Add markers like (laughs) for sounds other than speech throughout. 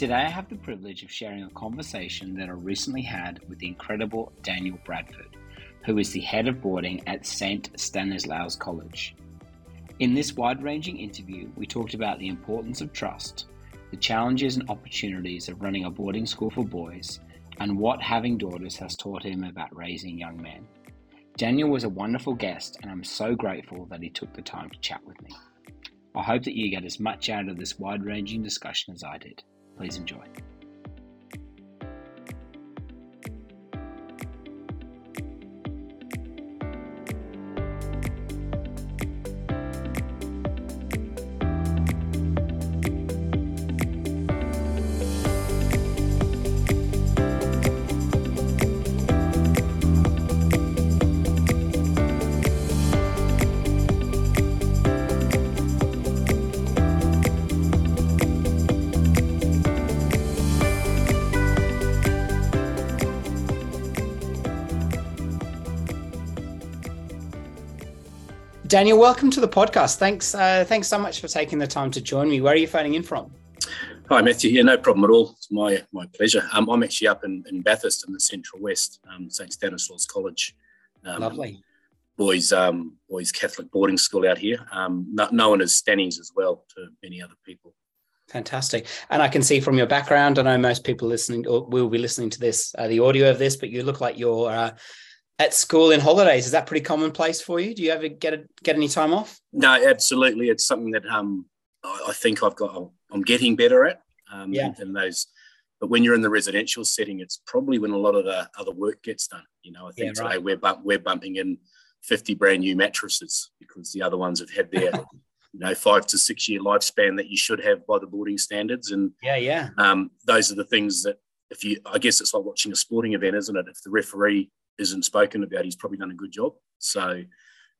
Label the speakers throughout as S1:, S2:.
S1: Today, I have the privilege of sharing a conversation that I recently had with the incredible Daniel Bradford, who is the head of boarding at St. Stanislaus College. In this wide ranging interview, we talked about the importance of trust, the challenges and opportunities of running a boarding school for boys, and what having daughters has taught him about raising young men. Daniel was a wonderful guest, and I'm so grateful that he took the time to chat with me. I hope that you get as much out of this wide ranging discussion as I did. Please enjoy. Daniel, welcome to the podcast. Thanks, uh, thanks so much for taking the time to join me. Where are you phoning in from?
S2: Hi, Matthew. Yeah, no problem at all. It's my my pleasure. Um, I'm actually up in, in Bathurst in the Central West, um, St Stanislaus College.
S1: Um, Lovely.
S2: Boys, um, boys Catholic boarding school out here, um, known as Stannies as well to many other people.
S1: Fantastic. And I can see from your background, I know most people listening or will be listening to this, uh, the audio of this, but you look like you're uh, at school in holidays. Is that pretty commonplace for you? Do you ever get a, get any time off?
S2: No, absolutely. It's something that um, I think I've got. I'm getting better at. Um, yeah. And those, but when you're in the residential setting, it's probably when a lot of the other work gets done. You know, I think yeah, right. today we're bump, we're bumping in 50 brand new mattresses because the other ones have had their. (laughs) you know, five to six year lifespan that you should have by the boarding standards. And
S1: yeah, yeah.
S2: Um, those are the things that if you, I guess it's like watching a sporting event, isn't it? If the referee isn't spoken about, he's probably done a good job. So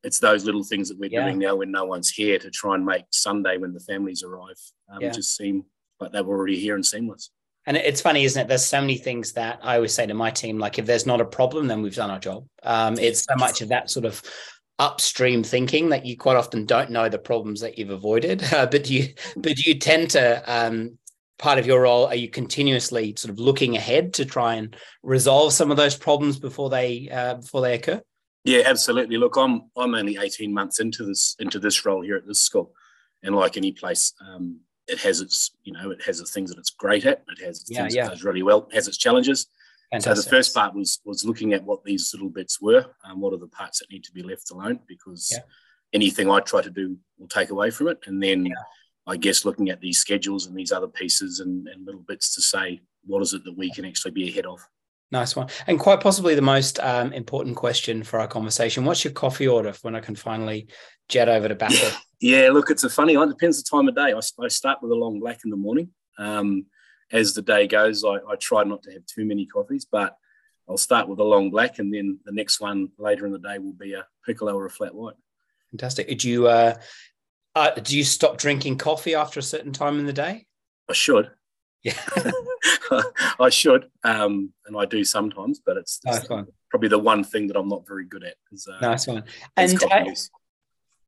S2: it's those little things that we're yeah. doing now when no one's here to try and make Sunday when the families arrive um, yeah. just seem like they were already here and seamless.
S1: And it's funny, isn't it? There's so many things that I always say to my team, like if there's not a problem, then we've done our job. Um, it's so much of that sort of upstream thinking that you quite often don't know the problems that you've avoided, (laughs) uh, but you but you tend to um, part of your role are you continuously sort of looking ahead to try and resolve some of those problems before they uh, before they occur?
S2: Yeah absolutely. Look i'm i'm only 18 months into this into this role here at this school. And like any place um, it has its you know it has the things that it's great at. It has yeah, things yeah. it does really well. Has its challenges. Fantastic. so the first part was was looking at what these little bits were and um, what are the parts that need to be left alone because yeah. anything i try to do will take away from it. And then I guess looking at these schedules and these other pieces and, and little bits to say what is it that we can actually be ahead of.
S1: Nice one. And quite possibly the most um, important question for our conversation. What's your coffee order when I can finally jet over to Bathurst? (laughs)
S2: yeah, look, it's a funny one. It depends the time of day. I, I start with a long black in the morning. Um, as the day goes, I, I, try not to have too many coffees, but I'll start with a long black and then the next one later in the day will be a piccolo or a flat white.
S1: Fantastic. Did you uh, uh, do you stop drinking coffee after a certain time in the day?
S2: I should.
S1: Yeah, (laughs)
S2: I should, um, and I do sometimes, but it's, nice probably the one thing that I'm not very good at. Is,
S1: uh, nice one. And uh,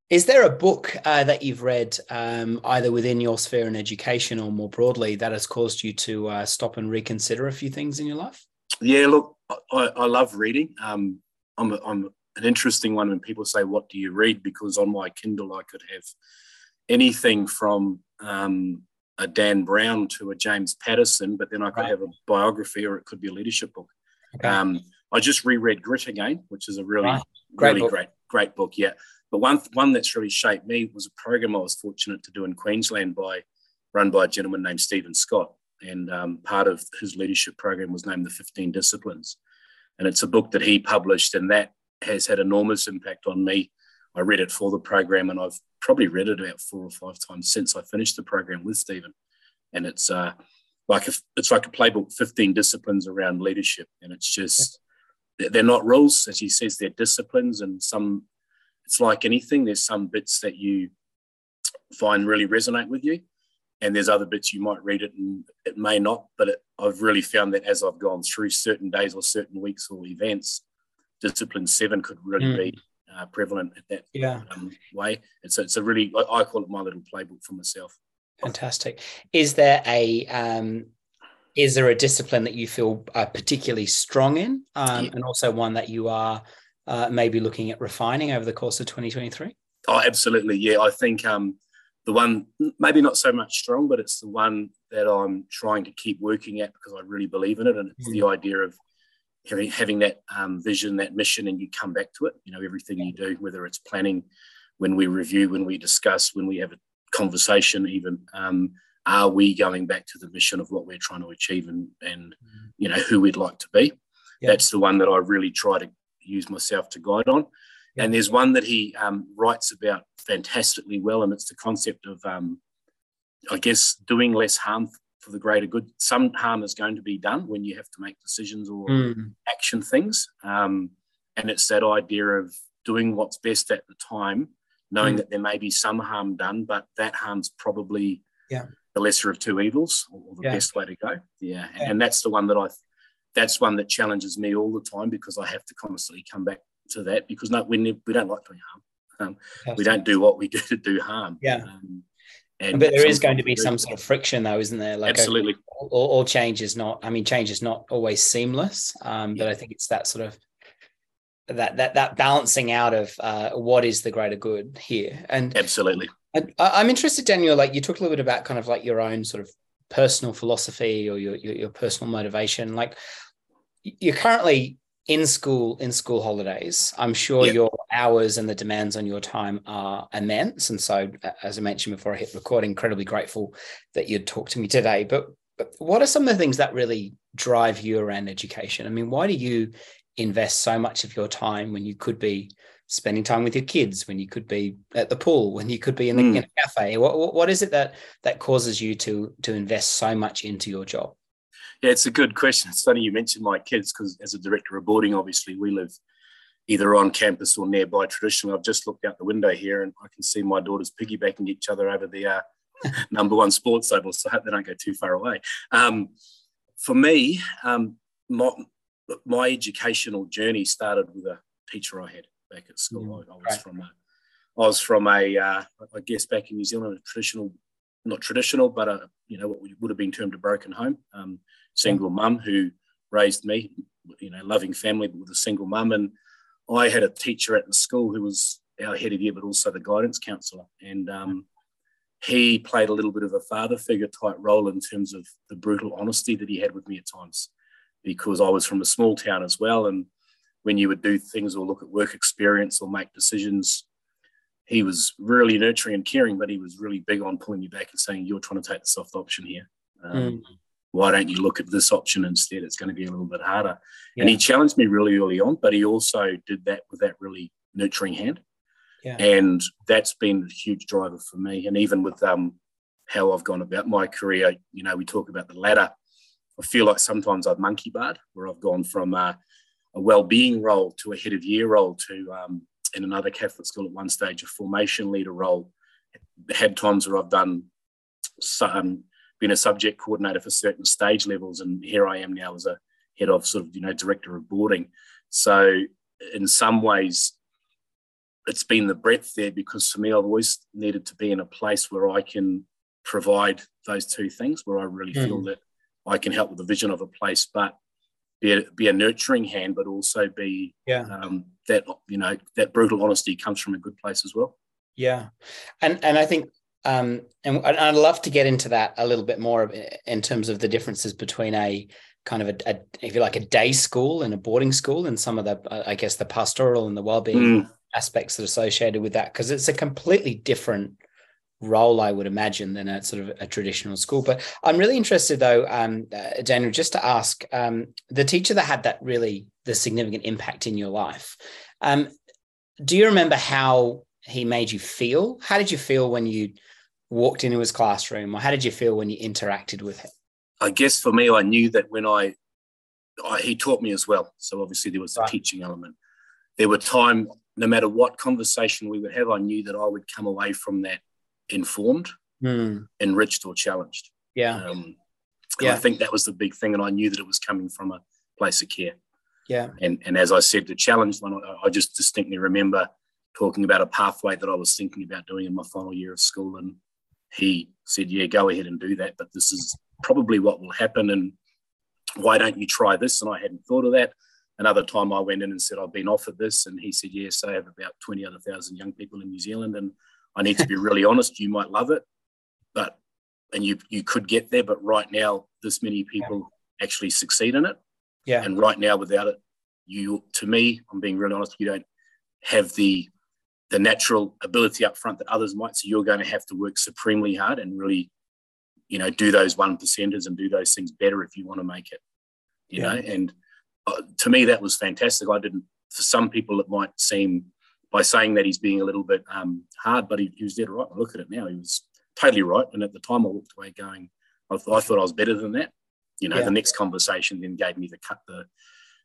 S1: is there a book uh, that you've read, um, either within your sphere in education or more broadly, that has caused you to uh, stop and reconsider a few things in your life?
S2: Yeah, look, I, I love reading. Um, I'm, a, I'm an interesting one when people say, What do you read? Because on my Kindle, I could have anything from um, a Dan Brown to a James Patterson, but then I could right. have a biography or it could be a leadership book. Okay. Um, I just reread Grit again, which is a really, right. great really book. great, great book. Yeah. But one, one that's really shaped me was a program I was fortunate to do in Queensland by run by a gentleman named Stephen Scott. And um, part of his leadership program was named the 15 Disciplines. And it's a book that he published, and that has had enormous impact on me I read it for the program, and I've probably read it about four or five times since I finished the program with Stephen. And it's uh, like a, it's like a playbook, 15 disciplines around leadership, and it's just they're not rules, as he says, they're disciplines, and some it's like anything. There's some bits that you find really resonate with you, and there's other bits you might read it and it may not. But it, I've really found that as I've gone through certain days or certain weeks or events, discipline seven could really mm. be uh, prevalent at that yeah. um, way. It's a, it's a really I call it my little playbook for myself.
S1: Fantastic. Is there a um, is there a discipline that you feel uh, particularly strong in, um, yeah. and also one that you are uh, maybe looking at refining over the course of 2023?
S2: Oh, absolutely. Yeah, I think um, the one maybe not so much strong, but it's the one that I'm trying to keep working at because I really believe in it, and it's mm. the idea of having having that um, vision, that mission, and you come back to it. You know, everything you do, whether it's planning, when we review, when we discuss, when we have a conversation, even um, are we going back to the mission of what we're trying to achieve and and mm. you know who we'd like to be? Yeah. That's the one that I really try to use myself to guide on. Yeah. And there's one that he um, writes about fantastically well, and it's the concept of, um, I guess, doing less harm for the greater good. Some harm is going to be done when you have to make decisions or mm. action things. Um, and it's that idea of doing what's best at the time, knowing mm. that there may be some harm done, but that harm's probably yeah. the lesser of two evils or the yeah. best way to go. Yeah. yeah. And that's the one that I, that's one that challenges me all the time because I have to constantly come back to that because no, we, we don't like doing harm. Um, we don't do what we (laughs) do to do harm.
S1: Yeah. Um, and but there is going to be some sort of friction, though, isn't there?
S2: Like absolutely.
S1: All, all, change is not. I mean, change is not always seamless. Um, but I think it's that sort of that that that balancing out of uh, what is the greater good here. And
S2: absolutely,
S1: I, I'm interested, Daniel. Like you talked a little bit about kind of like your own sort of personal philosophy or your your, your personal motivation. Like you're currently in school in school holidays i'm sure yep. your hours and the demands on your time are immense. And so as i mentioned before i hit record incredibly grateful that you'd talk to me today. But, but what are some of the things that really drive you around education? I mean why do you invest so much of your time when you could be spending time with your kids when you could be at the pool when you could be in, the, mm. in a cafe? What, what is it that that causes you to to invest so much into your job
S2: yeah, it's a good question. It's funny you mentioned my kids because as a director of boarding, obviously we live either on campus or nearby. Traditionally, I've just looked out the window here and I can see my daughters piggybacking each other over the uh, (laughs) number one sports oval. So I hope they don't go too far away. Um, for me, um, my, my educational journey started with a teacher I had back at school. Mm, I, I, was from a, I was from a, uh, I guess back in New Zealand, a traditional, not traditional, but a, you know, what would have been termed a broken home. Um, single mum who raised me, you know, loving family, with a single mum. And I had a teacher at the school who was our head of year, but also the guidance counsellor. And um, he played a little bit of a father figure type role in terms of the brutal honesty that he had with me at times, because I was from a small town as well. And when you would do things or look at work experience or make decisions, he was really nurturing and caring, but he was really big on pulling you back and saying, You're trying to take the soft option here. Um, mm why don't you look at this option instead? It's going to be a little bit harder. Yeah. And he challenged me really early on, but he also did that with that really nurturing hand. Yeah. And that's been a huge driver for me. And even with um, how I've gone about my career, you know, we talk about the ladder. I feel like sometimes I've monkey barred, where I've gone from uh, a well-being role to a head of year role to um, in another Catholic school at one stage a formation leader role. Had times where I've done some been a subject coordinator for certain stage levels, and here I am now as a head of sort of you know director of boarding. So in some ways, it's been the breadth there because for me, I've always needed to be in a place where I can provide those two things, where I really mm. feel that I can help with the vision of a place, but be a, be a nurturing hand, but also be yeah. um, that you know that brutal honesty comes from a good place as well.
S1: Yeah, and and I think um, and I'd love to get into that a little bit more in terms of the differences between a kind of a, a if you like, a day school and a boarding school, and some of the, uh, I guess, the pastoral and the well-being mm. aspects that are associated with that, because it's a completely different role, I would imagine, than a sort of a traditional school. But I'm really interested, though, um, uh, Daniel, just to ask um, the teacher that had that really the significant impact in your life. Um, do you remember how he made you feel? How did you feel when you walked into his classroom, or how did you feel when you interacted with him?
S2: I guess for me, I knew that when I, I he taught me as well. So obviously there was a right. teaching element. There were time, no matter what conversation we would have, I knew that I would come away from that informed, mm. enriched, or challenged.
S1: Yeah. Um,
S2: yeah. I think that was the big thing, and I knew that it was coming from a place of care.
S1: Yeah.
S2: And and as I said, the challenge one, I, I just distinctly remember talking about a pathway that I was thinking about doing in my final year of school, and he said, "Yeah, go ahead and do that, but this is probably what will happen, and why don't you try this?" And I hadn't thought of that. Another time, I went in and said, "I've been offered this," and he said, "Yes, I have about twenty other thousand young people in New Zealand, and I need to be really (laughs) honest. You might love it, but and you you could get there, but right now, this many people actually succeed in it."
S1: Yeah.
S2: And right now, without it, you, to me, I'm being really honest, you don't have the the natural ability up front that others might. So you're going to have to work supremely hard and really, you know, do those one percenters and do those things better if you want to make it. You yeah. know, and uh, to me that was fantastic. I didn't. For some people, it might seem by saying that he's being a little bit um, hard, but he, he was dead right. I look at it now; he was totally right. And at the time, I walked away going, I, th- I thought I was better than that you know, yeah. the next conversation then gave me the cut the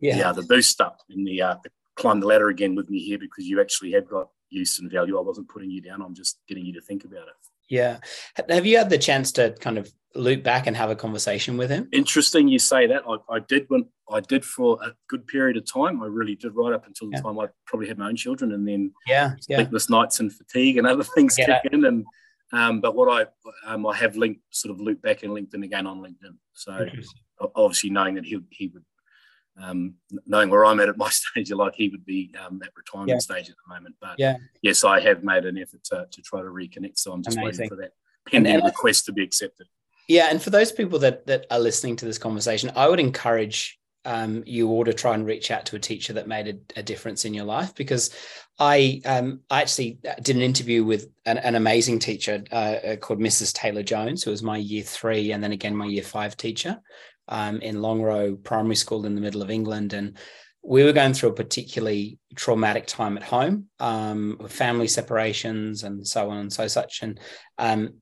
S2: yeah the, uh, the boost up in the, uh, the climb the ladder again with me here because you actually have got use and value. I wasn't putting you down. I'm just getting you to think about it.
S1: Yeah. Have you had the chance to kind of loop back and have a conversation with him?
S2: Interesting you say that. I, I did when I did for a good period of time. I really did right up until the yeah. time I probably had my own children and then
S1: yeah,
S2: sleepless yeah. nights and fatigue and other things kick in and um, but what I um, I have linked sort of looped back and LinkedIn again on LinkedIn. So obviously knowing that he he would um, knowing where I'm at at my (laughs) stage of life, he would be um, at retirement yeah. stage at the moment. But
S1: yeah.
S2: yes, I have made an effort to, to try to reconnect. So I'm just Amazing. waiting for that pending request to be accepted.
S1: Yeah, and for those people that that are listening to this conversation, I would encourage um, you all to try and reach out to a teacher that made a, a difference in your life because I um, I actually did an interview with an, an amazing teacher uh, uh, called Mrs. Taylor Jones, who was my year three and then again my year five teacher um, in Longrow Primary School in the middle of England, and we were going through a particularly traumatic time at home, um, family separations and so on and so such, and um,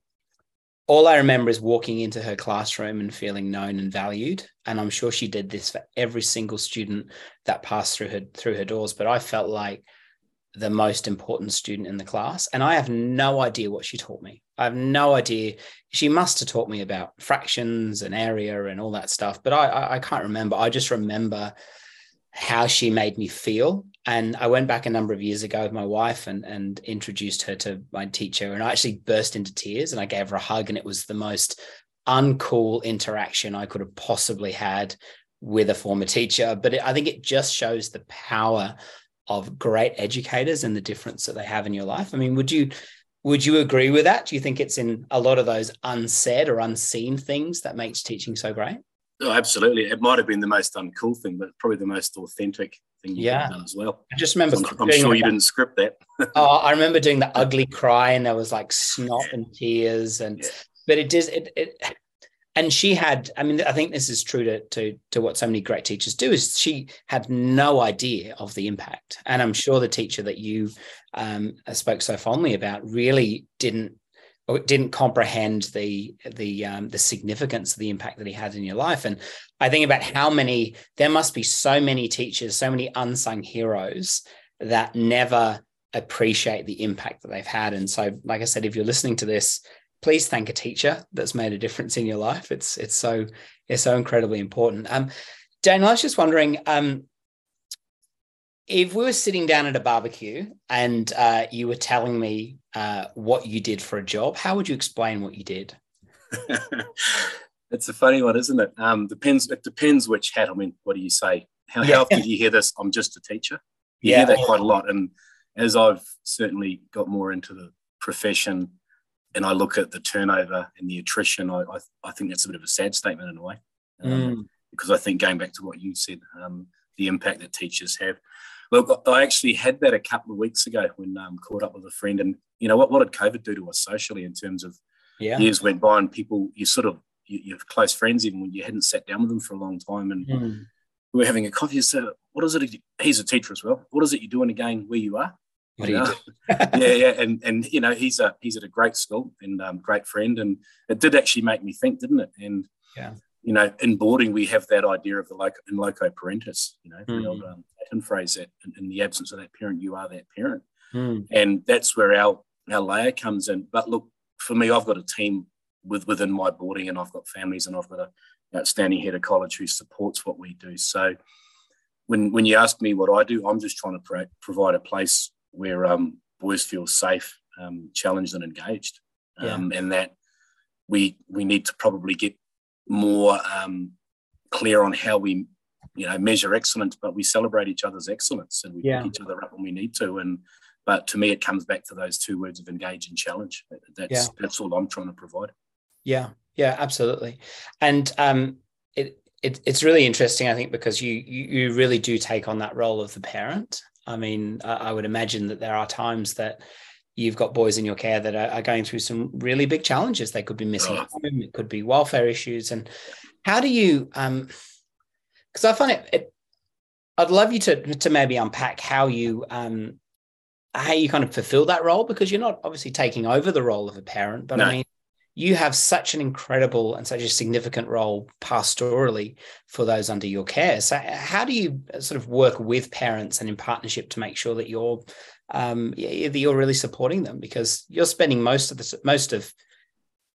S1: all I remember is walking into her classroom and feeling known and valued. And I'm sure she did this for every single student that passed through her through her doors. But I felt like the most important student in the class. And I have no idea what she taught me. I have no idea. She must have taught me about fractions and area and all that stuff, but I, I, I can't remember. I just remember how she made me feel. And I went back a number of years ago with my wife and, and introduced her to my teacher. And I actually burst into tears and I gave her a hug. And it was the most uncool interaction I could have possibly had with a former teacher. But it, I think it just shows the power of great educators and the difference that they have in your life. I mean, would you would you agree with that? Do you think it's in a lot of those unsaid or unseen things that makes teaching so great?
S2: Oh, absolutely. It might have been the most uncool thing, but probably the most authentic thing you've yeah. done as well.
S1: I just remember.
S2: I'm, I'm sure you didn't script that. (laughs)
S1: oh, I remember doing the ugly cry, and there was like snot and tears, and yeah. but it does it, it. And she had, I mean, I think this is true to, to to what so many great teachers do. Is she had no idea of the impact, and I'm sure the teacher that you um, spoke so fondly about really didn't didn't comprehend the the um, the significance of the impact that he had in your life. And I think about how many there must be so many teachers, so many unsung heroes that never appreciate the impact that they've had. And so, like I said, if you're listening to this, please thank a teacher that's made a difference in your life. It's it's so it's so incredibly important. Um, Daniel, I was just wondering, um, if we were sitting down at a barbecue and uh, you were telling me uh, what you did for a job, how would you explain what you did? (laughs)
S2: it's a funny one, isn't it? Um, depends. It depends which hat. I mean, what do you say? How, yeah. how often do you hear this? I'm just a teacher. You yeah. hear that quite a lot. And as I've certainly got more into the profession, and I look at the turnover and the attrition, I, I, I think that's a bit of a sad statement in a way, um, mm. because I think going back to what you said, um, the impact that teachers have. Look, I actually had that a couple of weeks ago when um, caught up with a friend, and you know what? What did COVID do to us socially in terms of yeah. years went by and people you sort of you, you have close friends even when you hadn't sat down with them for a long time, and mm. we were having a coffee. So, what is it? He's a teacher as well. What is it you're doing again where you are? What know? (laughs) yeah, yeah, and and you know he's a he's at a great school and um, great friend, and it did actually make me think, didn't it? And
S1: yeah,
S2: you know, in boarding we have that idea of the loco in loco parentis, you know, mm. the old um, Latin phrase that in, in, the absence of that parent, you are that parent,
S1: mm.
S2: and that's where our our layer comes in. But look, for me, I've got a team with within my boarding, and I've got families, and I've got a outstanding head of college who supports what we do. So when when you ask me what I do, I'm just trying to pro- provide a place where um, boys feel safe, um, challenged, and engaged, um, yeah. and that we we need to probably get more um, clear on how we you know measure excellence, but we celebrate each other's excellence and we yeah. pick each other up when we need to. And but to me, it comes back to those two words of engage and challenge. That's yeah. that's all I'm trying to provide.
S1: Yeah, yeah, absolutely. And um, it, it it's really interesting, I think, because you, you you really do take on that role of the parent. I mean, I, I would imagine that there are times that you've got boys in your care that are, are going through some really big challenges. They could be missing home, it could be welfare issues. And how do you um because I find it, it, I'd love you to to maybe unpack how you um how you kind of fulfill that role because you're not obviously taking over the role of a parent, but no. I mean you have such an incredible and such a significant role pastorally for those under your care. So, how do you sort of work with parents and in partnership to make sure that you're um, that you're really supporting them because you're spending most of the most of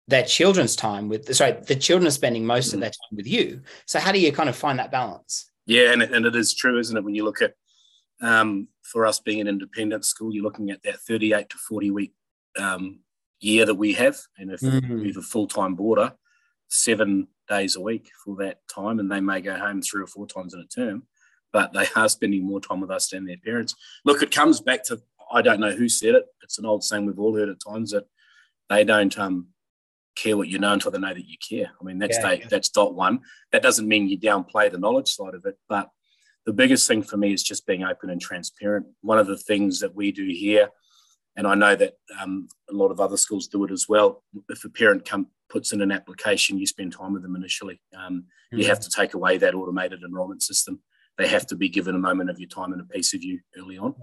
S1: their children's time with sorry the children are spending most mm. of their time with you. So, how do you kind of find that balance?
S2: Yeah, and, and it is true, isn't it? When you look at um, for us being an independent school, you're looking at that 38 to 40 week um, year that we have. And if mm-hmm. we have a full time boarder, seven days a week for that time, and they may go home three or four times in a term, but they are spending more time with us than their parents. Look, it comes back to I don't know who said it. It's an old saying we've all heard at times that they don't um, care what you know until they know that you care. I mean, that's yeah, day, yeah. that's dot one. That doesn't mean you downplay the knowledge side of it, but the biggest thing for me is just being open and transparent. One of the things that we do here and I know that um, a lot of other schools do it as well. If a parent come, puts in an application, you spend time with them initially. Um, mm-hmm. You have to take away that automated enrolment system. They have to be given a moment of your time and a piece of you early on.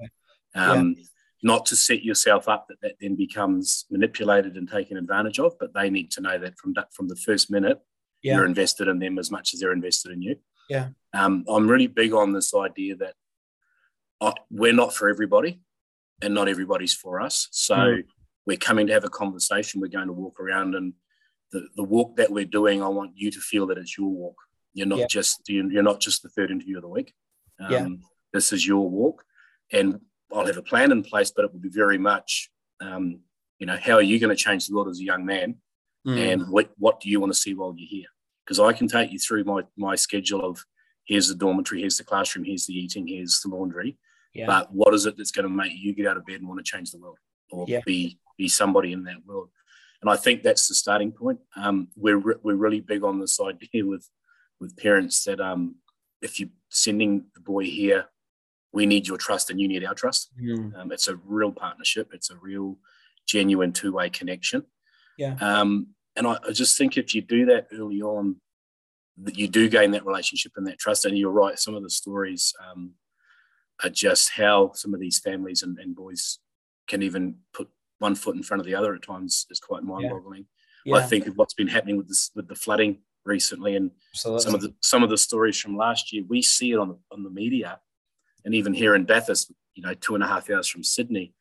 S2: Um, yeah. Not to set yourself up that that then becomes manipulated and taken advantage of, but they need to know that from from the first minute yeah. you're invested in them as much as they're invested in you.
S1: Yeah,
S2: um, I'm really big on this idea that I, we're not for everybody and not everybody's for us. So mm. we're coming to have a conversation. We're going to walk around, and the, the walk that we're doing, I want you to feel that it's your walk. You're not yeah. just you're not just the third interview of the week. Um, yeah. This is your walk, and I'll have a plan in place, but it will be very much, um, you know, how are you going to change the world as a young man, mm. and what what do you want to see while you're here? Because I can take you through my my schedule of here's the dormitory, here's the classroom, here's the eating, here's the laundry, yeah. But what is it that's going to make you get out of bed and want to change the world or yeah. be be somebody in that world? And I think that's the starting point. Um, we're re- we're really big on this idea with with parents that um, if you're sending the boy here, we need your trust and you need our trust.
S1: Mm.
S2: Um, it's a real partnership. It's a real genuine two way connection.
S1: Yeah.
S2: Um, and I, I, just think if you do that early on, that you do gain that relationship and that trust. And you're right. Some of the stories um, are just how some of these families and, and boys can even put one foot in front of the other at times is quite mind-boggling. Yeah. Yeah. I think of what's been happening with this with the flooding recently and Absolutely. some of the some of the stories from last year. We see it on the on the media, and even here in Bathurst, you know, two and a half hours from Sydney.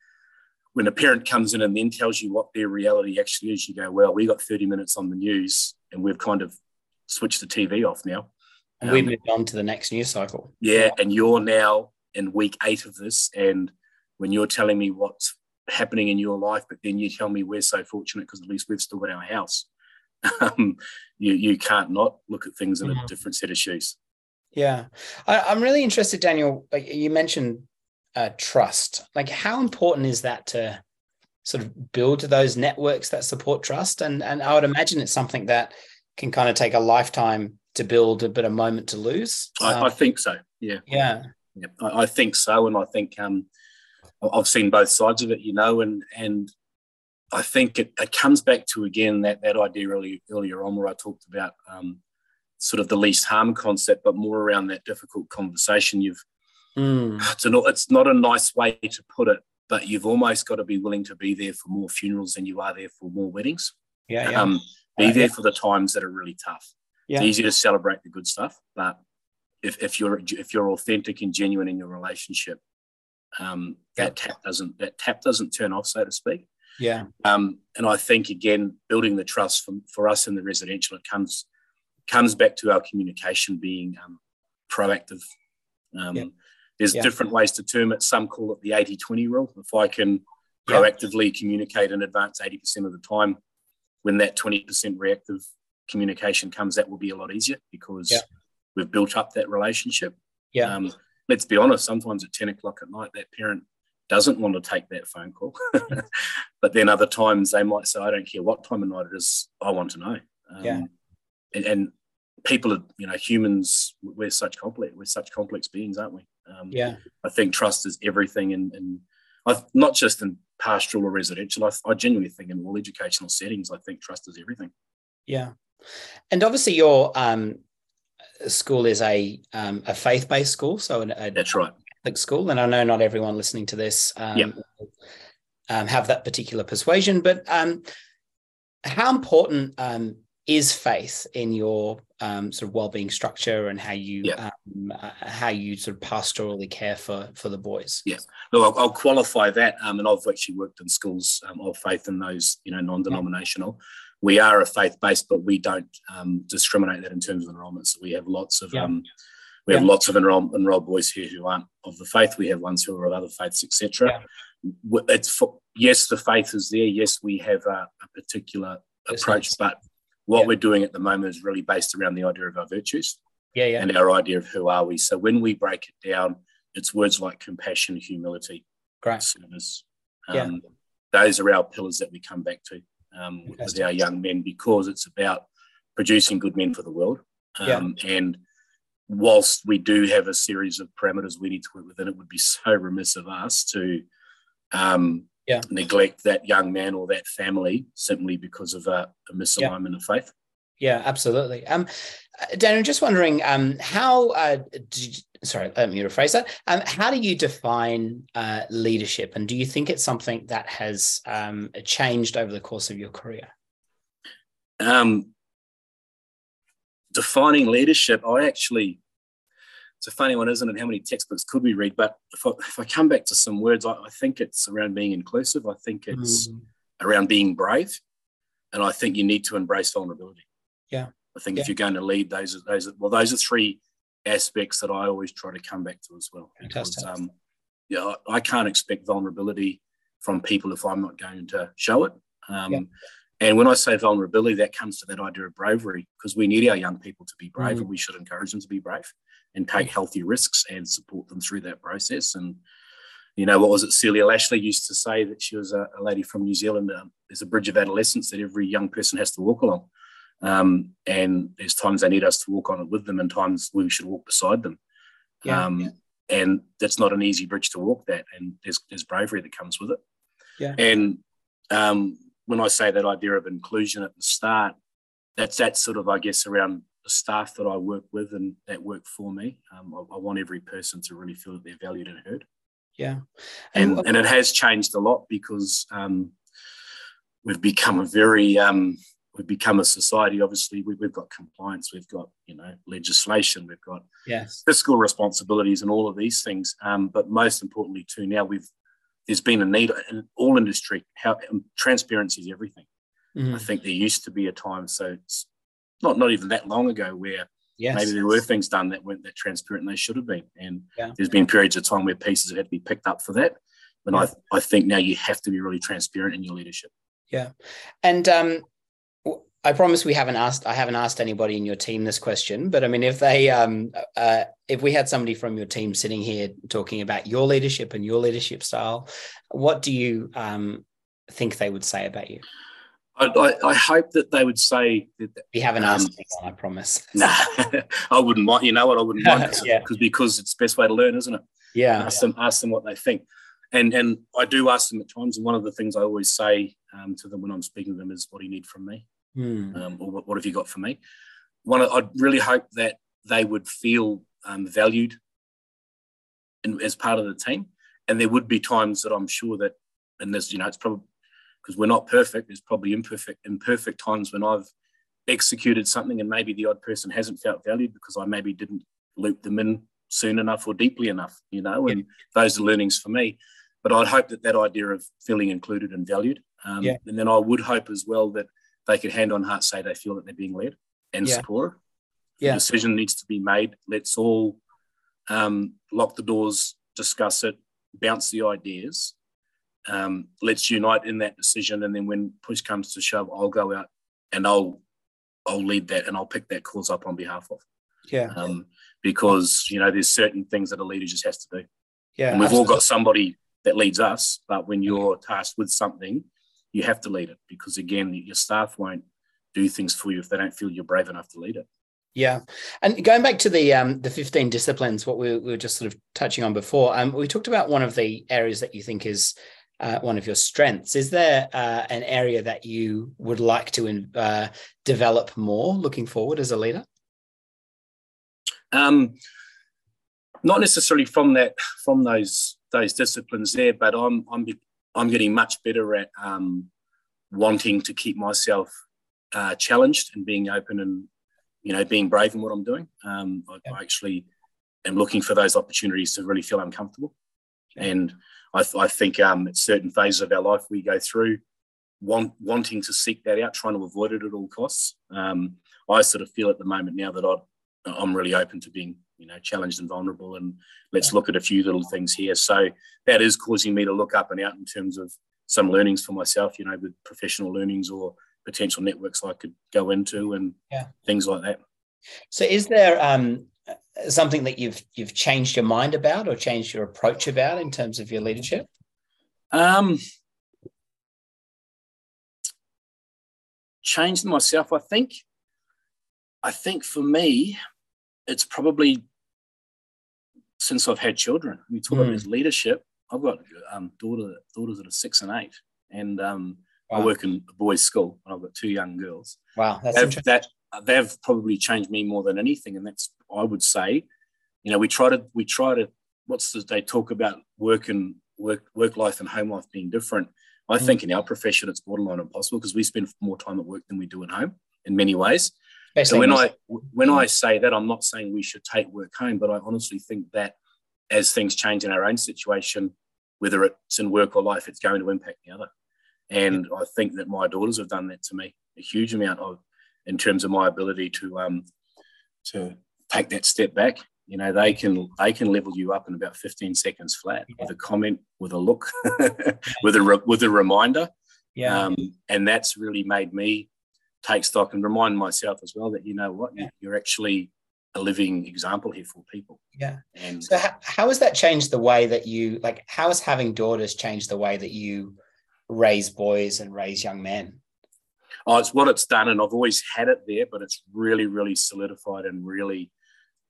S2: When a parent comes in and then tells you what their reality actually is, you go, "Well, we got 30 minutes on the news, and we've kind of switched the TV off now."
S1: And um, we moved on to the next news cycle.
S2: Yeah, and you're now in week eight of this, and when you're telling me what's happening in your life, but then you tell me we're so fortunate because at least we've still got our house. (laughs) Um, you you can't not look at things in a mm-hmm. different set of shoes.
S1: Yeah, I, am really interested, Daniel. Like you mentioned uh, trust. Like, how important is that to sort of build those networks that support trust? And and I would imagine it's something that can kind of take a lifetime to build, but a moment to lose.
S2: I, um, I think so. Yeah.
S1: Yeah.
S2: Yeah, I, I think so, and I think um, I've seen both sides of it, you know, and and I think it, it comes back to again that that idea earlier earlier on where I talked about um, sort of the least harm concept, but more around that difficult conversation. You've
S1: mm. (sighs)
S2: it's, an, it's not a nice way to put it, but you've almost got to be willing to be there for more funerals than you are there for more weddings.
S1: Yeah, yeah.
S2: Um, be
S1: Right,
S2: there
S1: yeah.
S2: for the times that are really tough.
S1: Yeah.
S2: It's easy to celebrate the good stuff, but if, if you're if you're authentic and genuine in your relationship, um, that tap doesn't that tap doesn't turn off, so to speak.
S1: yeah,
S2: Um, and I think again, building the trust for, for us in the residential, it comes comes back to our communication being um, proactive. Um,
S1: Yeah.
S2: There's
S1: Yeah.
S2: different ways to term it. Some call it the 80-20 rule. If I can
S1: Yeah.
S2: proactively communicate in advance 80% of the time, when that 20% reactive communication comes, that will be a lot easier because
S1: Yeah.
S2: We've built up that relationship.
S1: yeah,
S2: Um, let's be honest, sometimes at 10 o'clock at night, that parent doesn't want to take that phone call. (laughs) but then other times they might say, I don't care what time of night it is, I want to know. Um,
S1: Yeah.
S2: And, and people are, you know, humans, we're such complex, we're such complex beings, aren't we? Um,
S1: yeah,
S2: I think trust is everything. And, and I, not just in pastoral or residential, I, I genuinely think in all educational settings, I think trust is everything.
S1: yeah. And obviously, your um, school is a um, a faith based school, so an, a
S2: That's right.
S1: Catholic school, and I know not everyone listening to this um,
S2: Yep.
S1: um, have that particular persuasion. But um, how important um, is faith in your um, sort of well-being structure and how you um, uh, how you sort of pastorally care for for the boys?
S2: Yeah. Look, I'll, I'll qualify that. Um, and I've actually worked in schools um, of faith in those, you know, non-denominational. We are a faith-based, but we don't um, discriminate that in terms of enrolment. So we have lots of
S1: Yeah.
S2: um, we have lots of enroll, enrolled boys here who aren't of the faith. We have ones who are of other faiths, etc. It's for, yes, the faith is there. Yes, we have a, a particular approach, but what
S1: Yeah.
S2: we're doing at the moment is really based around the idea of our virtues
S1: Yeah, yeah,
S2: and our idea of who are we. So when we break it down, it's words like compassion, humility,
S1: great.
S2: service.
S1: Yeah.
S2: Um, Those are our pillars that we come back to um, with our young men because it's about producing good men for the world. Um, And whilst we do have a series of parameters we need to work within, it would be (laughs) so remiss of us to um,
S1: Yeah.
S2: neglect that young man or that family simply because of a, a misalignment of faith.
S1: Yeah, absolutely. Um, uh, Dan, I'm just wondering um, how. Uh, did sorry, let me rephrase that. Um, how do you define uh, leadership, and do you think it's something that has um, changed over the course of your career?
S2: Um, defining leadership, I actually, it's a funny one, isn't it? How many textbooks could we read? But if I, if I come back to some words, I, I think it's around being inclusive. I think it's
S1: Mm,
S2: around being brave. And I think you need to embrace vulnerability.
S1: Yeah.
S2: I think
S1: Yeah.
S2: if you're going to lead, those are, those are, well, those are three aspects that I always try to come back to as well.
S1: Fantastic.
S2: Because, um, yeah, I, I can't expect vulnerability from people if I'm not going to show it. Um,
S1: Yeah.
S2: And when I say vulnerability, that comes to that idea of bravery because we need our young people to be brave
S1: Mm.
S2: and we should encourage them to be brave and take healthy risks and support them through that process. And, you know, what was it? Celia Lashlie used to say that she was a, a lady from New Zealand. Um, there's a bridge of adolescence that every young person has to walk along. Um, and there's times they need us to walk on it with them and times we should walk beside them.
S1: Yeah,
S2: um,
S1: yeah.
S2: And that's not an easy bridge to walk that. And there's, there's bravery that comes with it.
S1: Yeah.
S2: And um, when I say that idea of inclusion at the start, that's that sort of, I guess, around the staff that I work with and that work for me. Um, I, I want every person to really feel that they're valued and heard.
S1: Yeah,
S2: And,
S1: what-
S2: and it has changed a lot because um, we've become a very, um, we've become a society. Obviously, we, we've got compliance, we've got, you know, legislation, we've got
S1: yes,
S2: fiscal responsibilities and all of these things. Um, but most importantly, too, now we've there's been a need in all industry. How um, transparency is everything.
S1: Mhm.
S2: I think there used to be a time, so it's not not even that long ago, where
S1: yes,
S2: maybe there were things done that weren't that transparent and they should have been. And
S1: Yeah.
S2: there's been periods of time where pieces have had to be picked up for that. And
S1: Yeah.
S2: I I think now you have to be really transparent in your leadership.
S1: Yeah, and um, I promise we haven't asked. I haven't asked anybody in your team this question, but I mean, if they, um, uh, if we had somebody from your team sitting here talking about your leadership and your leadership style, what do you um, think they would say about you?
S2: I, I, I hope that they would say that,
S1: We haven't
S2: Um,
S1: asked anyone, I promise. (laughs)
S2: nah, (laughs) I wouldn't mind. You know what? I wouldn't mind (laughs)
S1: Yeah.
S2: because because it's the best way to learn, isn't it?
S1: Yeah,
S2: ask them ask them what they think and and i do ask them at times and one of the things i always say um, to them when i'm speaking to them is what do you need from me
S1: Hmm.
S2: um, or what, what have you got for me one i'd really hope that they would feel um, valued in, as part of the team and there would be times that I'm sure that, and there's, you know, it's probably because we're not perfect. There's probably imperfect, imperfect times when I've executed something and maybe the odd person hasn't felt valued because I maybe didn't loop them in soon enough or deeply enough, you know, and yeah. those are learnings for me. But I'd hope that that idea of feeling included and valued, um, yeah. and then I would hope as well that they could hand on heart say they feel that they're being led and yeah. supported. Yeah. The decision needs to be made. Let's all um, lock the doors, discuss it, bounce the ideas. Um, let's unite in that decision, and then when push comes to shove, I'll go out and I'll I'll lead that and I'll pick that cause up on behalf of.
S1: Yeah.
S2: Um, because you know there's certain things that a leader just has to do.
S1: Yeah.
S2: And we've absolutely. all got somebody that leads us, but when you're tasked with something, you have to lead it because again, your staff won't do things for you if they don't feel you're brave enough to lead it.
S1: Yeah, and going back to the um, the fifteen disciplines, what we, we, were just sort of touching on before, um, we talked about one of the areas that you think is uh, one of your strengths. Is there uh, an area that you would like to uh, develop more looking forward as a leader?
S2: Um, not necessarily from that from those those disciplines there, but I'm I'm I'm getting much better at um, wanting to keep myself uh, challenged and being open and you know being brave in what I'm doing. Um, I, yeah. I, actually am looking for those opportunities to really feel uncomfortable, and I, I think um, at certain phases of our life we go through want, wanting to seek that out, trying to avoid it at all costs. Um, I sort of feel at the moment now that i I'm really open to being you know challenged and vulnerable and let's look at a few little things here. So that is causing me to look up and out in terms of some learnings for myself you know with professional learnings or potential networks i could go into and yeah. things like that.
S1: So is there um, something that you've you've changed your mind about or changed your approach about in terms of your leadership?
S2: Um changed myself i think. I think for me it's probably since I've had children. We talk mm. about this leadership. I've got um, daughter daughters that are six and eight, and um, wow. I work in a boys' school, and I've got two young girls.
S1: Wow,
S2: that's they've, that they've probably changed me more than anything, and that's I would say, you know, we try to we try to what's the, they talk about work and work work life and home life being different. I mm. think in our profession it's borderline impossible because we spend more time at work than we do at home in many ways so when I when I say that, I'm not saying we should take work home, but I honestly think that as things change in our own situation, whether it's in work or life, it's going to impact the other. And I think that my daughters have done that to me a huge amount of in terms of my ability to um to take that step back. You know, they can they can level you up in about 15 seconds flat yeah. with a comment, with a look, (laughs) with a re- with a reminder.
S1: Yeah. Um,
S2: and that's really made me take stock and remind myself as well that you know what yeah. you're actually a living example here for people.
S1: Yeah. And so how, how has that changed the way that you like how has having daughters changed the way that you raise boys and raise young men?
S2: Oh, it's what it's done, and I've always had it there, but it's really, really solidified and really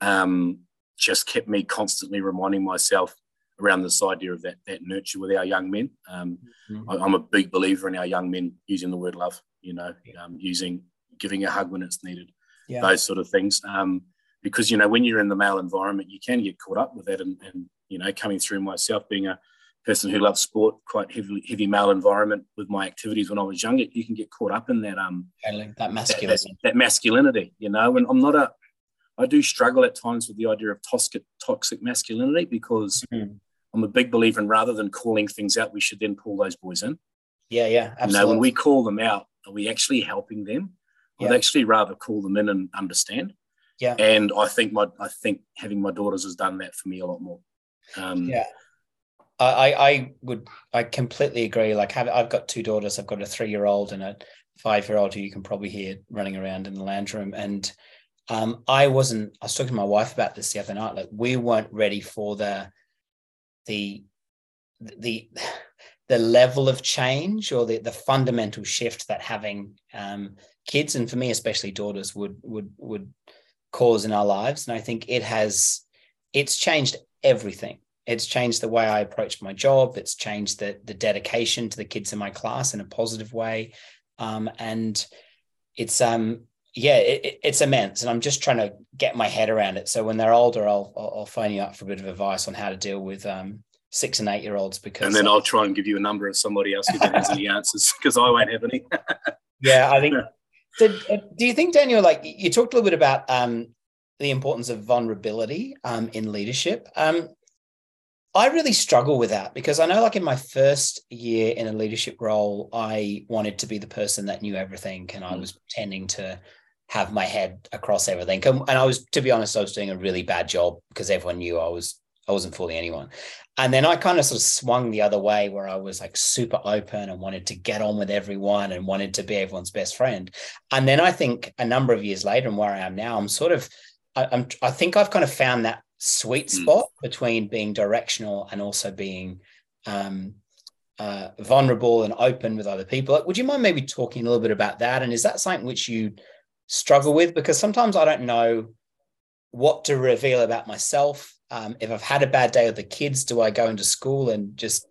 S2: um, just kept me constantly reminding myself around this idea of that that nurture with our young men. Um, mm-hmm. I, am a big believer in our young men using the word love you know, um, using giving a hug when it's needed, yeah. those sort of things. Um, because you know, when you're in the male environment, you can get caught up with that, and, and you know, coming through myself being a person who loves sport, quite heavy, heavy male environment with my activities when I was younger, you can get caught up in that um
S1: that masculinity,
S2: that, that, that masculinity, you know. And I'm not a, I do struggle at times with the idea of toxic toxic masculinity because mm-hmm. I'm a big believer in rather than calling things out, we should then pull those boys in.
S1: Yeah, yeah,
S2: absolutely. You know, when we call them out, are we actually helping them? Yeah. I'd actually rather call them in and understand.
S1: Yeah.
S2: And I think my I think having my daughters has done that for me a lot more.
S1: Um, yeah. I, I would I completely agree. Like have, I've got two daughters. I've got a three year old and a five year old who you can probably hear running around in the lounge room. And um, I wasn't. I was talking to my wife about this the other night. Like we weren't ready for the the the the level of change or the, the fundamental shift that having um, kids and for me especially daughters would would would cause in our lives. And i think it has it's changed everything. It's changed the way i approach my job. It's changed the the dedication to the kids in my class in a positive way. Um, and it's um yeah it, it's immense. And i'm just trying to get my head around it. So when they're older i'll i'll phone you up for a bit of advice on how to deal with um six and eight year olds because
S2: and then I'll try and give you a number of somebody else who has any answers (laughs) because I won't have any. (laughs)
S1: yeah, I think. (laughs) So, uh, do you think Daniel, like you talked a little bit about um, the importance of vulnerability um, in leadership? Um, I really struggle with that because I know, like in my first year in a leadership role, I wanted to be the person that knew everything, and I mm. was pretending to have my head across everything. And I was, to be honest, I was doing a really bad job because everyone knew I was I wasn't fooling anyone. And then I kind of sort of swung the other way where I was like super open and wanted to get on with everyone and wanted to be everyone's best friend. And then I think a number of years later and where I am now, I'm sort of, I, am I think I've kind of found that sweet hmm. spot mm. between being directional and also being um, uh, vulnerable and open with other people. Would you mind maybe talking a little bit about that? And is that something which you struggle with? Because sometimes I don't know what to reveal about myself um, if I've had a bad day with the kids, do I go into school and just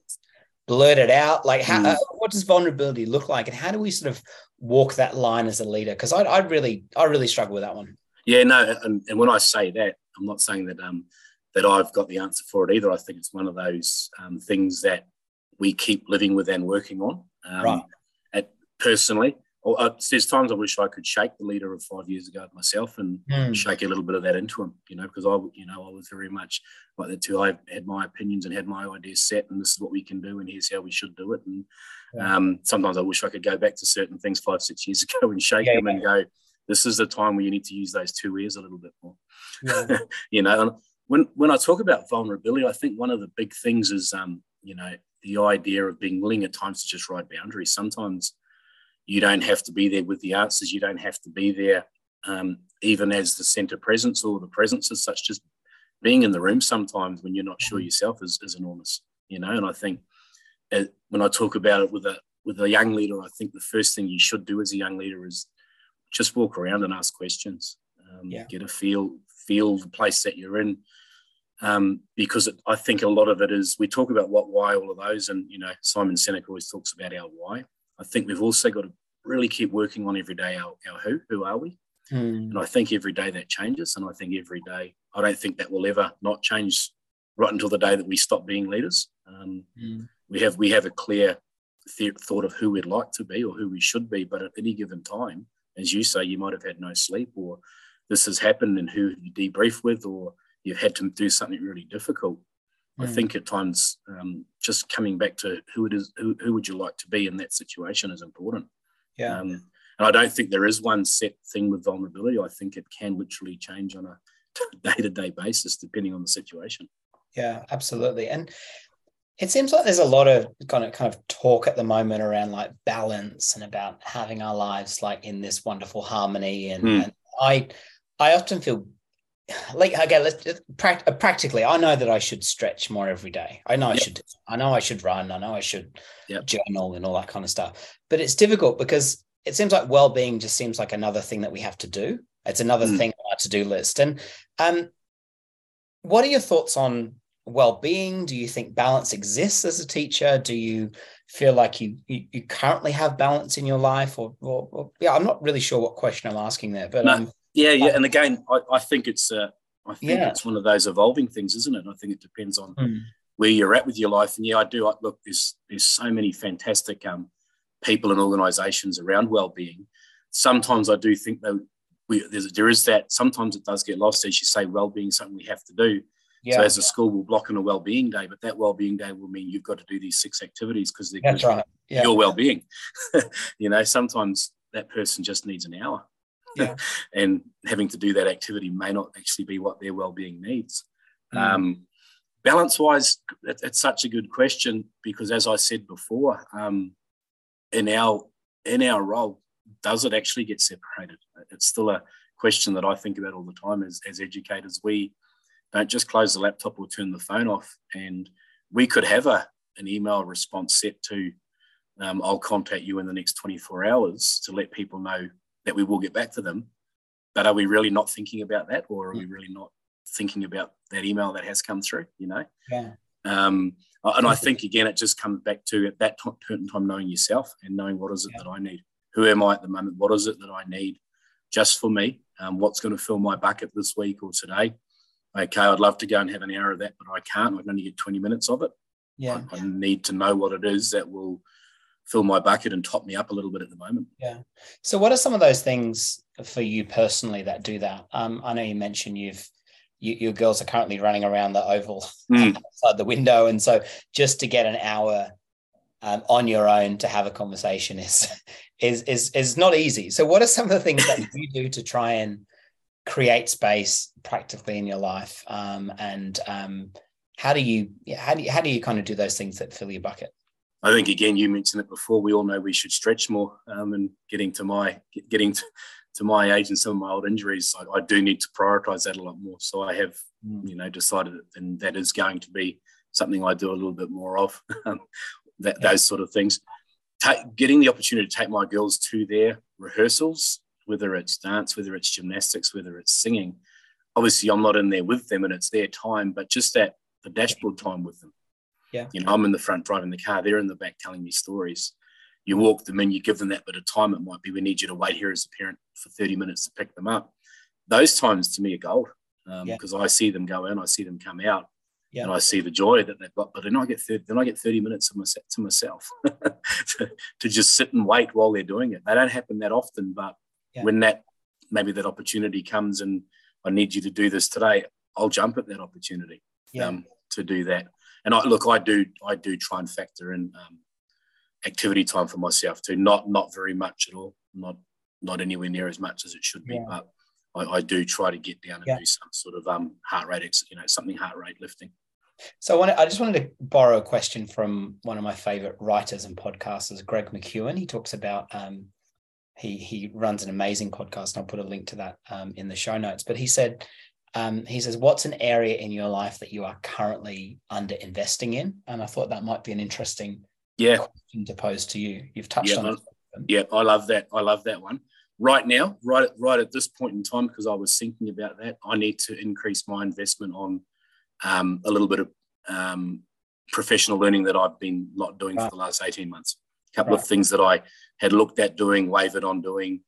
S1: blurt it out? Like, how, mm. uh, what does vulnerability look like, and how do we sort of walk that line as a leader? Because I, I really, I really struggle with that one.
S2: Yeah, no, and, and when I say that, I'm not saying that um, that I've got the answer for it either. I think it's one of those um, things that we keep living with and working on. Um, right. At, personally, uh, there's times I wish I could shake the leader of five years ago myself and mm. shake a little bit of that into him, you know, because I, you know, I was very much like that too. I had my opinions and had my ideas set, and this is what we can do, and here's how we should do it. And yeah. um, sometimes I wish I could go back to certain things five, six years (laughs) ago and shake yeah, them yeah. and go, this is the time where you need to use those two ears a little bit more. (laughs) you know, and when when I talk about vulnerability, I think one of the big things is, um, you know, the idea of being willing at times to just ride boundaries. Sometimes you don't have to be there with the answers. You don't have to be there um, even as the center presence or the presence as such. Just being in the room sometimes when you're not sure yourself is, is enormous, you know. And I think uh, when I talk about it with a with a young leader, I think the first thing you should do as a young leader is just walk around and ask questions. Um, yeah. Get a feel feel the place that you're in. Um, because it, I think a lot of it is we talk about what, why, all of those, and you know Simon Sinek always talks about our why. I think we've also got to really keep working on every day our, our who, who are we? Mm. And I think every day that changes. And I think every day, I don't think that will ever not change right until the day that we stop being leaders. Um, mm. We have we have a clear th- thought of who we'd like to be or who we should be, but at any given time, as you say, you might have had no sleep, or this has happened, and who you debrief with, or you've had to do something really difficult. Mm. I think at times um, just coming back to who it is, who, who would you like to be in that situation is important.
S1: Yeah. Um,
S2: and I don't think there is one set thing with vulnerability. I think it can literally change on a day to day basis depending on the situation.
S1: Yeah, absolutely. And it seems like there's a lot of kind of kind of talk at the moment around like balance and about having our lives like in this wonderful harmony. And, mm. and I I often feel like okay let's uh, practically i know that i should stretch more every day i know yep. i should i know i should run i know i should yep. journal and all that kind of stuff but it's difficult because it seems like well-being just seems like another thing that we have to do it's another mm. thing on our to-do list and um what are your thoughts on well-being do you think balance exists as a teacher do you feel like you you, you currently have balance in your life or, or, or, yeah i'm not really sure what question i'm asking there but no. um
S2: yeah, yeah, and again, I, I think it's uh, I think yeah. it's one of those evolving things, isn't it? I think it depends on mm. where you're at with your life. And yeah, I do. I, look, there's there's so many fantastic um, people and organisations around well-being. Sometimes I do think that we there's, there is that. Sometimes it does get lost, as you say. Well-being something we have to do. Yeah. So as a school, we'll block in a well-being day, but that well-being day will mean you've got to do these six activities because they're
S1: right.
S2: yeah. your well-being. (laughs) you know, sometimes that person just needs an hour
S1: yeah. (laughs)
S2: and having to do that activity may not actually be what their well-being needs. Mm. Um, balance-wise, it, it's such a good question because, as I said before, um, in our in our role, does it actually get separated? It's still a question that I think about all the time as, as educators. We don't just close the laptop or turn the phone off, and we could have a an email response set to um, I'll contact you in the next 24 hours to let people know that we will get back to them. But are we really not thinking about that, or are we really not thinking about that email that has come through? You know.
S1: Yeah.
S2: Um, and I think again, it just comes back to at that time knowing yourself and knowing what is it yeah. that I need. Who am I at the moment? What is it that I need just for me? Um, what's going to fill my bucket this week or today? Okay, I'd love to go and have an hour of that, but I can't. I can only get 20 minutes of it.
S1: Yeah.
S2: I, I need to know what it is that will fill my bucket and top me up a little bit at the moment.
S1: Yeah. So, what are some of those things for you personally that do that? Um, I know you mentioned you've you, your girls are currently running around the oval
S2: Mm. (laughs)
S1: outside the window, and so just to get an hour um, on your own to have a conversation is (laughs) is is is not easy. So, what are some of the things that (laughs) you do to try and create space practically in your life? Um, and um, how do you how do you, how do you kind of do those things that fill your bucket?
S2: I think again, you mentioned it before. We all know we should stretch more. Um, and getting to my getting to, to my age and some of my old injuries, I, I do need to prioritise that a lot more. So I have,
S1: Mm.
S2: you know, decided that then that is going to be something I do a little bit more of. (laughs) that
S1: Yeah.
S2: those sort of things. Ta getting the opportunity to take my girls to their rehearsals, whether it's dance, whether it's gymnastics, whether it's singing. Obviously, I'm not in there with them, and it's their time, but just that the dashboard time with them.
S1: Yeah.
S2: You know, I'm in the front driving the car. They're in the back telling me stories. You walk them in, you give them that bit of time. It might be we need you to wait here as a parent for 30 minutes to pick them up. Those times to me are gold because
S1: Yeah.
S2: I see them go in, I see them come out,
S1: Yeah.
S2: and I see the joy that they've got. But then I get 30, then I get 30 minutes of myself, to myself (laughs) to, to just sit and wait while they're doing it. They don't happen that often, but
S1: Yeah.
S2: when that maybe that opportunity comes and I need you to do this today, I'll jump at that opportunity um, to do that. And I look, I do, I do try and factor in um, activity time for myself too. Not, not very much at all. Not, not anywhere near as much as it should be.
S1: Yeah.
S2: But I, I do try to get down and
S1: Yeah.
S2: do some sort of um, heart rate, ex- you know, something heart rate lifting.
S1: So I, wanted, I just wanted to borrow a question from one of my favorite writers and podcasters, Greg McKeown. He talks about um, he he runs an amazing podcast, and I'll put a link to that um, in the show notes. But he said um, he says, "What's an area in your life that you are currently under investing in?" And I thought that might be an interesting
S2: Yeah,
S1: question to pose to you. You've touched
S2: Yeah,
S1: on it.
S2: yeah, I love that. I love that one. Right now, right at, right at this point in time, because I was thinking about that, I need to increase my investment on um, a little bit of um, professional learning that I've been not doing
S1: Right.
S2: for the last 18 months. A couple
S1: Right.
S2: of things that I had looked at doing, wavered on doing.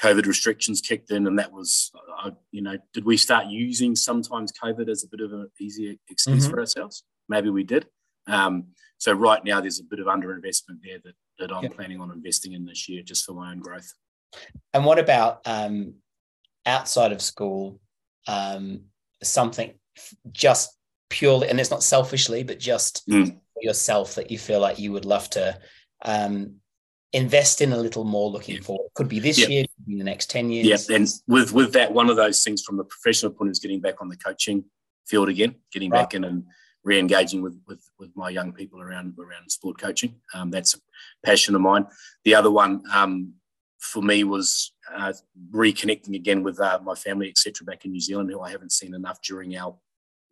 S2: COVID restrictions kicked in, and that was, I, you know, did we start using sometimes COVID as a bit of an easier excuse
S1: Mhm.
S2: for ourselves? Maybe we did. Um, so right now, there's a bit of underinvestment there that, that I'm
S1: Yeah.
S2: planning on investing in this year just for my own growth.
S1: And what about um, outside of school? Um, something just purely, and it's not selfishly, but just
S2: Mm.
S1: for yourself that you feel like you would love to um, invest in a little more looking
S2: Yeah.
S1: forward. Could be this
S2: Yeah.
S1: year, could be the next ten years.
S2: Yeah, and with with that, one of those things from the professional point is getting back on the coaching field again, getting
S1: Right.
S2: back in and re-engaging with with with my young people around around sport coaching. Um, that's a passion of mine. The other one um, for me was uh, reconnecting again with uh, my family, etc., back in New Zealand, who I haven't seen enough during our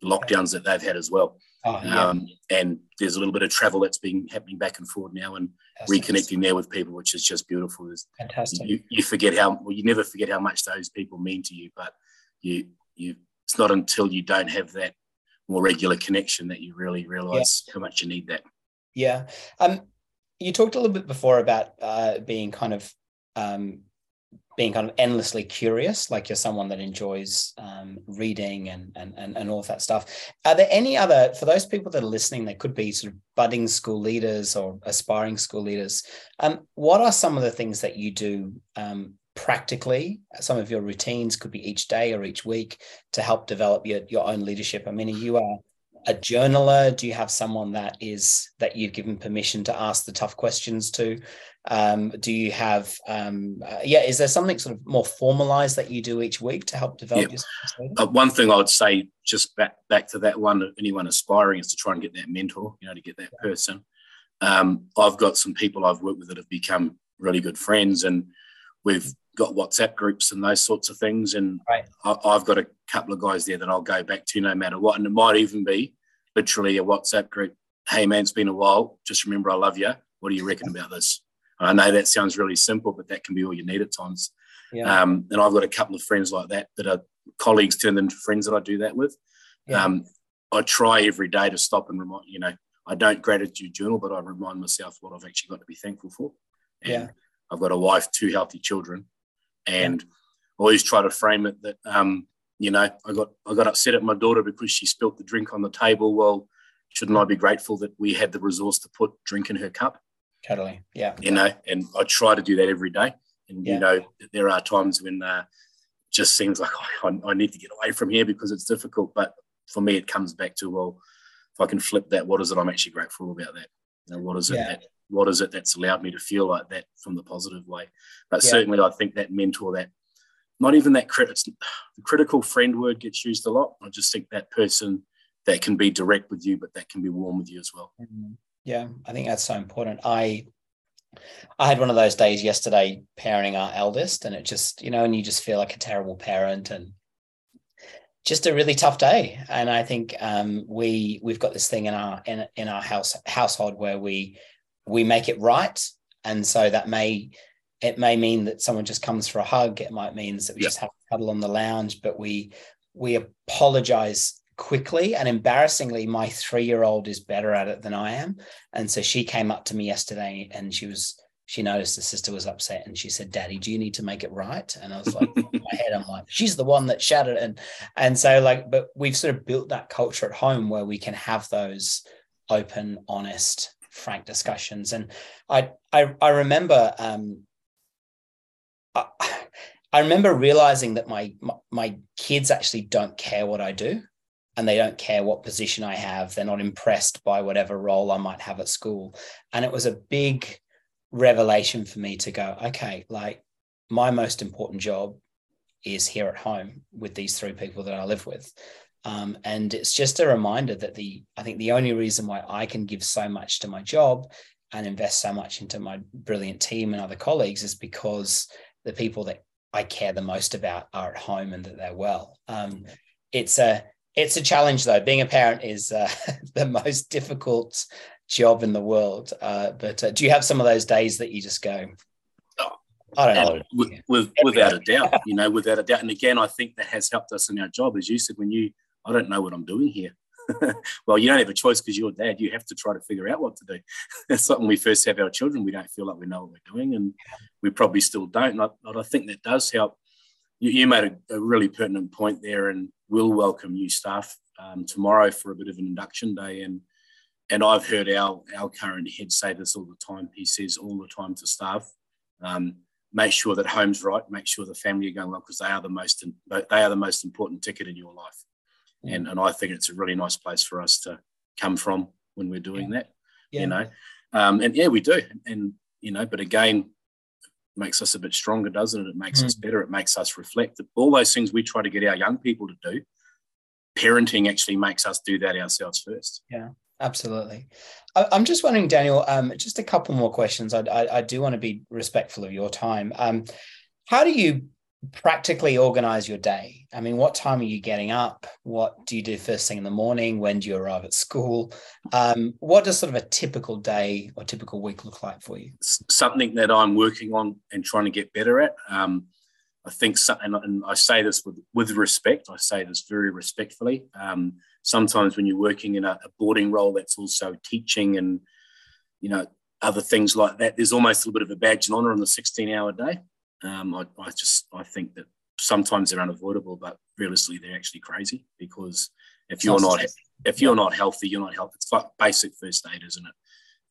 S2: lockdowns that they've had as well.
S1: Oh, yeah.
S2: Um, and there's a little bit of travel that's been happening back and forward now, and
S1: That's
S2: reconnecting there with people, which is just beautiful. There's
S1: Fantastic.
S2: you, you forget how well you never forget how much those people mean to you but you you it's not until you don't have that more regular connection that you really realize how much you need that
S1: Yeah. Um, you talked a little bit before about uh, being kind of um, being kind of endlessly curious, like you're someone that enjoys um, reading and, and and and all of that stuff. Are there any other for those people that are listening? They could be sort of budding school leaders or aspiring school leaders. Um, what are some of the things that you do um, practically? Some of your routines could be each day or each week to help develop your your own leadership. I mean, you are a journaler? Do you have someone that is that you've given permission to ask the tough questions to? Um, do you have, um, uh, yeah, is there something sort of more formalized that you do each week to help develop
S2: Yeah.
S1: your
S2: uh, one thing i would say just back back to that one anyone aspiring is to try and get that mentor you know to get that person um, i've got some people i've worked with that have become really good friends and we've got whatsapp groups and those sorts of things and
S1: Right.
S2: I, i've got a couple of guys there that i'll go back to no matter what and it might even be literally a whatsapp group hey man it's been a while just remember i love you what do you reckon about this i know that sounds really simple but that can be all you need at times
S1: Yeah,
S2: um, and I've got a couple of friends like that that are colleagues turned into friends that I do that with.
S1: yeah,
S2: Um, I try every day to stop and remind, you know, I don't gratitude journal, but I remind myself what I've actually got to be thankful for. And
S1: Yeah.
S2: I've got a wife, two healthy children, and I always try to frame it that, um, you know, I got I got upset at my daughter because she spilt the drink on the table. Well, shouldn't I be grateful that we had the resource to put drink in her cup?
S1: Totally. Yeah.
S2: You know, and I try to do that every day. And, yeah. you know, there are times when uh, just seems like (laughs) I, I, need to get away from here because it's difficult. But for me, it comes back to, well, if I can flip that, what is it I'm actually grateful about that? You know, what is it yeah. that, what is it that's allowed me to feel like that from the positive way? But yeah. certainly, I think that mentor, that not even that crit, the critical friend word gets used a lot. I just think that person that can be direct with you, but that can be warm with you as well.
S1: Mm-hmm. Yeah, I think that's so important. I I had one of those days yesterday parenting our eldest, and it just, you know, and you just feel like a terrible parent and just a really tough day. And I think um, we we've got this thing in our in, in our house household where we we make it right. And so that may it may mean that someone just comes for a hug. It might mean that we just have a cuddle on the lounge, but we we apologize quickly. And embarrassingly my three-year-old is better at it than i am. And so she came up to me yesterday and she was she noticed the sister was upset and she said daddy do you need to make it right? And i was like in my head i'm like she's the one that shattered. And and so like but we've sort of built that culture at home where we can have those open honest frank discussions and i i, I remember um I, (sighs) I remember realizing that my, my my kids actually don't care what I do and they don't care what position I have. They're not impressed by whatever role I might have at school. And it was a big revelation for me to go, okay, like my most important job is here at home with these three people that I live with. Um, and it's just a reminder that the I think the only reason why I can give so much to my job and invest so much into my brilliant team and other colleagues is because the people that I care the most about are at home and that they're well. Um, it's a it's a challenge though. Being a parent is uh, (laughs) the most difficult job in the world. Uh, but uh, do you have some of those days that you just go,
S2: oh, I don't know. With, with, without a doubt, you know, without a doubt. And again, I think that has helped us in our job. As you said, when you, I don't know what I'm doing here. (laughs) well, you don't have a choice because you're dad. You have to try to figure out what to do. (laughs) That's something we first have our children. We don't feel like we know what we're doing, and we probably still don't. And I, I think that does help. You, you made a, a, really pertinent point there, and we'll welcome new staff um, tomorrow for a bit of an induction day. And and I've heard our our current head say this all the time. He says all the time to staff, um, make sure that home's right, make sure the family are going well because they are the most they are the most important ticket in your life. And and I think it's a really nice place for us to come from when we're doing that. Yeah. You know, um, and yeah, we do. And you know, but again, makes us a bit stronger, doesn't it? It makes mm. us better. It makes us reflect. All those things we try to get our young people to do, parenting actually makes us do that ourselves first.
S1: Yeah, absolutely. I'm just wondering, Daniel, um, just a couple more questions. I, I, I, do want to be respectful of your time. Um, how do you practically organize your day? I mean, what time are you getting up? What do you do first thing in the morning? When do you arrive at school? Um, what does sort of a typical day or typical week look like for you?
S2: Something that I'm working on and trying to get better at. Um, I think, so, and, and, I say this with, with respect, I say this very respectfully. Um, sometimes when you're working in a, a boarding role that's also teaching and, you know, other things like that, there's almost a little bit of a badge and honor on the 16 hour day. Um, I, I, just I think that sometimes they're unavoidable, but realistically they're actually crazy because if you're not if you're not healthy, you're not healthy. It's like basic first aid, isn't it?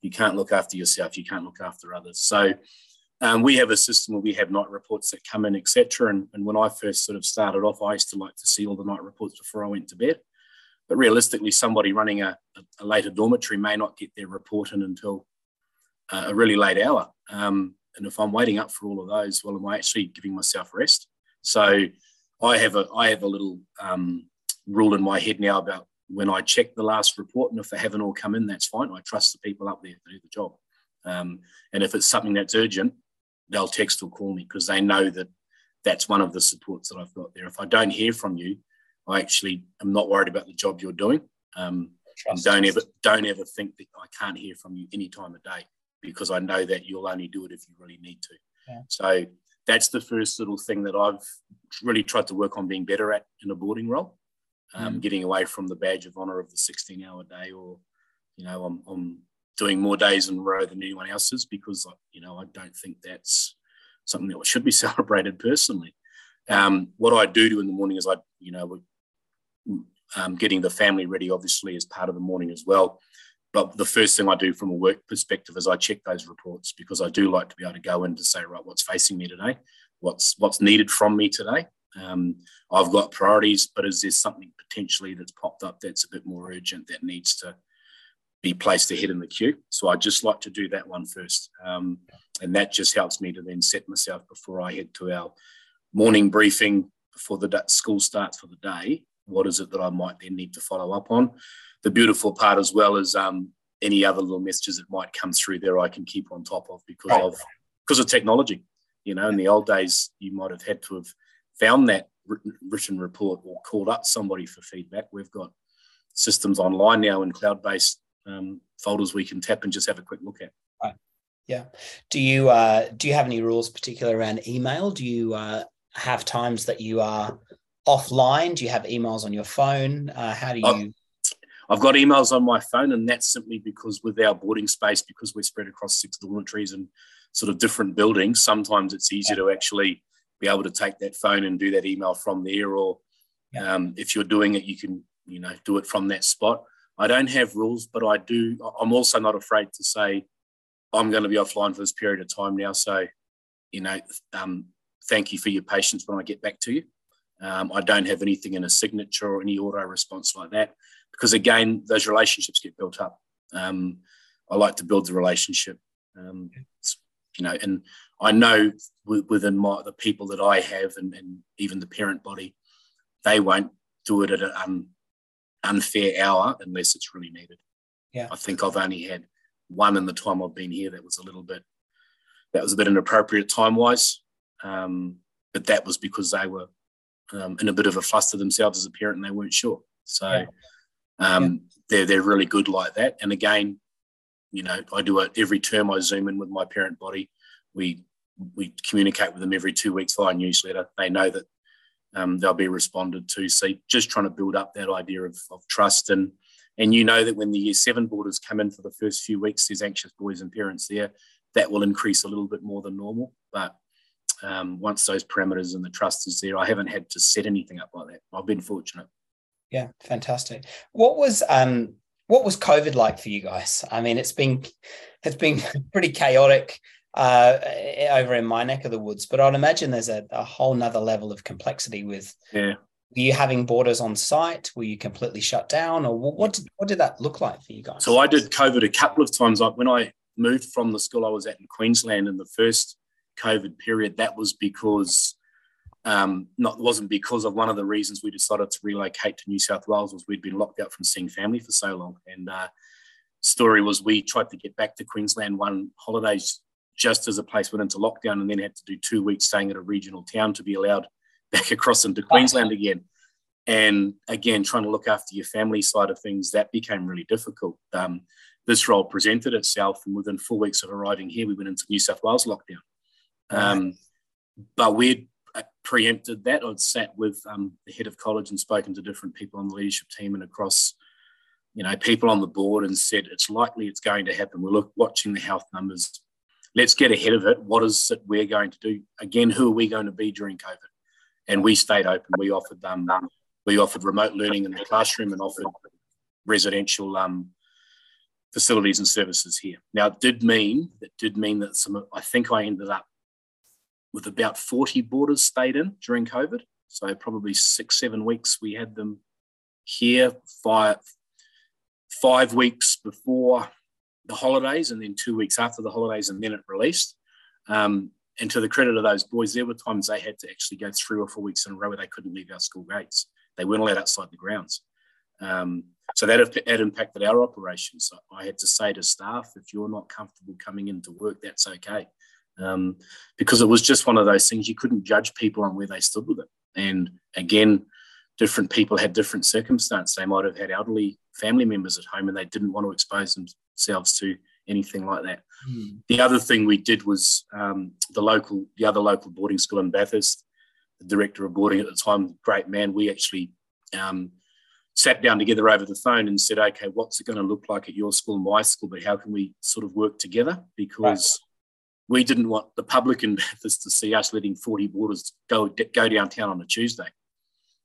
S2: You can't look after yourself, you can't look after others. So um, we have a system where we have night reports that come in, etc. And, and when I first sort of started off, I used to like to see all the night reports before I went to bed. But realistically, somebody running a, a, a later dormitory may not get their report in until uh, a really late hour. Um, and if I'm waiting up for all of those, well, am I actually giving myself rest? So I have a I have a little um, rule in my head now about when I check the last report, and if they haven't all come in, that's fine. I trust the people up there to do the job. Um, and if it's something that's urgent, they'll text or call me because they know that that's one of the supports that I've got there. If I don't hear from you, I actually am not worried about the job you're doing. Um, and don't ever don't ever think that I can't hear from you any time of day because I know that you'll only do it if you really need to. Yeah. So that's the first little thing that I've really tried to work on being better at in a boarding role, um, mm. getting away from the badge of honor of the 16 hour day or, you know, I'm, I'm doing more days in a row than anyone else's because, you know, I don't think that's something that should be (laughs) celebrated personally. Um, what I do do in the morning is I, you know, um, getting the family ready, obviously, as part of the morning as well. But the first thing I do from a work perspective is I check those reports because I do like to be able to go in to say, right, what's facing me today? What's what's needed from me today? Um, I've got priorities, but is there something potentially that's popped up that's a bit more urgent that needs to be placed ahead in the queue? So I just like to do that one first. Um, and that just helps me to then set myself before I head to our morning briefing before the school starts for the day. What is it that I might then need to follow up on? The beautiful part as well is um, any other little messages that might come through there, I can keep on top of because right. of because of technology. You know, in the old days, you might have had to have found that written report or called up somebody for feedback. We've got systems online now and cloud-based um, folders we can tap and just have a quick look at.
S3: Right. Yeah. Do you uh, do you have any rules, particular around email? Do you uh, have times that you are offline? Do you have emails on your phone? Uh, how do you?
S2: I've got emails on my phone, and that's simply because with our boarding space, because we're spread across six dormitories and sort of different buildings, sometimes it's easier to actually be able to take that phone and do that email from there. Or um, if you're doing it, you can you know do it from that spot. I don't have rules, but I do. I'm also not afraid to say I'm going to be offline for this period of time now. So, you know, um, thank you for your patience when I get back to you. Um, I don't have anything in a signature or any auto response like that because, again, those relationships get built up. Um, I like to build the relationship, um, you know, and I know within my, the people that I have and, and, even the parent body, they won't do it at an un, unfair hour unless it's really needed.
S3: Yeah.
S2: I think I've only had one in the time I've been here that was a little bit, that was a bit inappropriate time wise. Um, but that was because they were um, in a bit of a fluster themselves as a parent and they weren't sure. So yeah. Um, yeah. they're they're really good like that. And again, you know, I do it every term. I zoom in with my parent body. We we communicate with them every two weeks via newsletter. They know that um, they'll be responded to. So just trying to build up that idea of, of trust and and you know that when the year seven boarders come in for the first few weeks, there's anxious boys and parents there. That will increase a little bit more than normal, but um, once those parameters and the trust is there, I haven't had to set anything up like that. I've been fortunate.
S3: Yeah, fantastic. What was um, what was COVID like for you guys? I mean, it's been it's been (laughs) pretty chaotic uh, over in my neck of the woods, but I'd imagine there's a, a whole nother level of complexity with.
S2: Yeah.
S3: Were you having boarders on site? Were you completely shut down, or what did what did that look like for you guys?
S2: So I did COVID a couple of times. Like when I moved from the school I was at in Queensland in the first COVID period, that was because um, not wasn't because of one of the reasons we decided to relocate to New South Wales was we'd been locked out from seeing family for so long. And uh, story was we tried to get back to Queensland one holidays just as a place went into lockdown and then had to do two weeks staying at a regional town to be allowed back across into Queensland again. And again, trying to look after your family side of things, that became really difficult. Um, this role presented itself, and within four weeks of arriving here, we went into New South Wales lockdown. Um, but we'd uh, preempted that. I'd sat with um, the head of college and spoken to different people on the leadership team and across, you know, people on the board and said it's likely it's going to happen. We're look, watching the health numbers. Let's get ahead of it. What is it we're going to do? Again, who are we going to be during COVID? And we stayed open. We offered. Um, we offered remote learning in the classroom and offered residential um, facilities and services here. Now, it did mean that did mean that some. I think I ended up with about 40 boarders stayed in during COVID. So probably six, seven weeks we had them here, five, five weeks before the holidays and then two weeks after the holidays and then it released. Um, and to the credit of those boys, there were times they had to actually go three or four weeks in a row where they couldn't leave our school gates. They weren't allowed outside the grounds. Um, so that, that impacted our operations. I had to say to staff, if you're not comfortable coming into work, that's okay um, because it was just one of those things you couldn't judge people on where they stood with it. And again, different people had different circumstances. They might have had elderly family members at home and they didn't want to expose themselves to anything like that. Mm. The other thing we did was um, the local, the other local boarding school in Bathurst, the director of boarding at the time, great man. We actually um, sat down together over the phone and said, okay, what's it going to look like at your school, and my school, but how can we sort of work together? Because we didn't want the public investors to see us letting 40 boarders go, go downtown on a Tuesday.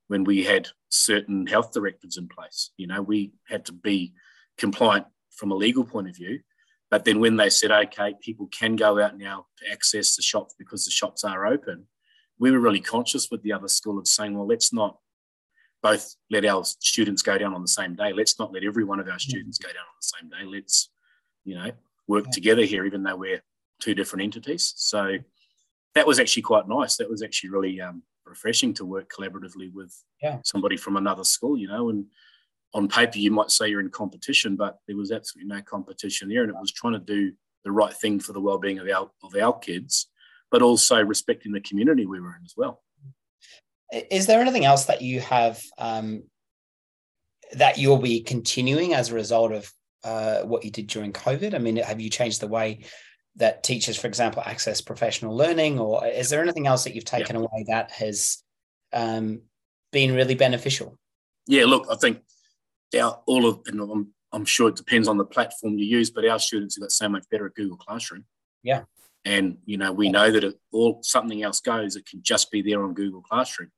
S2: when we had certain health directives in place. You know, we had to be compliant from a legal point of view. But then when they said, okay, people can go out now to access the shops because the shops are open, we were really conscious with the other school of saying, well, let's not both let our students go down on the same day. Let's not let every one of our mm-hmm. students go down on the same day. Let's, you know, work together here, even though we're two different entities. So that was actually quite nice. That was actually really um, refreshing to work collaboratively with
S1: yeah.
S2: somebody from another school, you know, and on paper you might say you're in competition, but there was absolutely no competition there. And it was trying to do the right thing for the well-being of our of our kids, but also respecting the community we were in as well.
S1: Is there anything else that you have um, that you'll be continuing as a result of uh, what you did during COVID? I mean, have you changed the way that teachers, for example, access professional learning, or is there anything else that you've taken yeah. away that has um, been really beneficial?
S2: Yeah, look, I think our, all of, and I'm, I'm sure it depends on the platform you use, but our students have got so much better at Google Classroom.
S1: Yeah.
S2: And, you know, we know that if all something else goes, it can just be there on Google Classroom.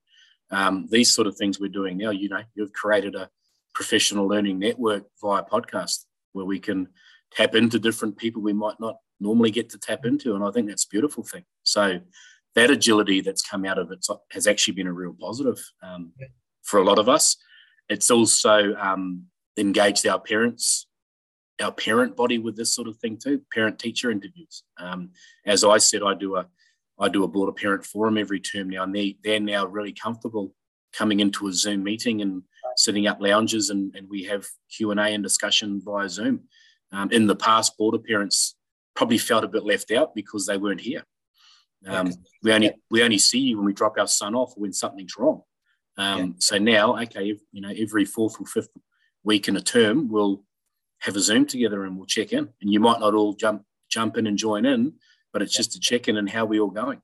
S2: Um, these sort of things we're doing now, you know, you've created a professional learning network via podcast where we can tap into different people we might not normally get to tap into. And I think that's a beautiful thing. So that agility that's come out of it has actually been a real positive um, for a lot of us. It's also um, engaged our parents, our parent body with this sort of thing too. Parent teacher interviews. Um, as I said, I do a I do a board of parent forum every term now, and they they're now really comfortable coming into a Zoom meeting and setting up lounges, and, and we have Q and A and discussion via Zoom. Um, in the past, board of parents probably felt a bit left out because they weren't here. Um, we only we only see you when we drop our son off or when something's wrong. Um, yeah. So now, okay, you know, every fourth or fifth week in a term, we'll have a Zoom together and we'll check in. And you might not all jump jump in and join in, but it's yeah. just a check in and how we all going.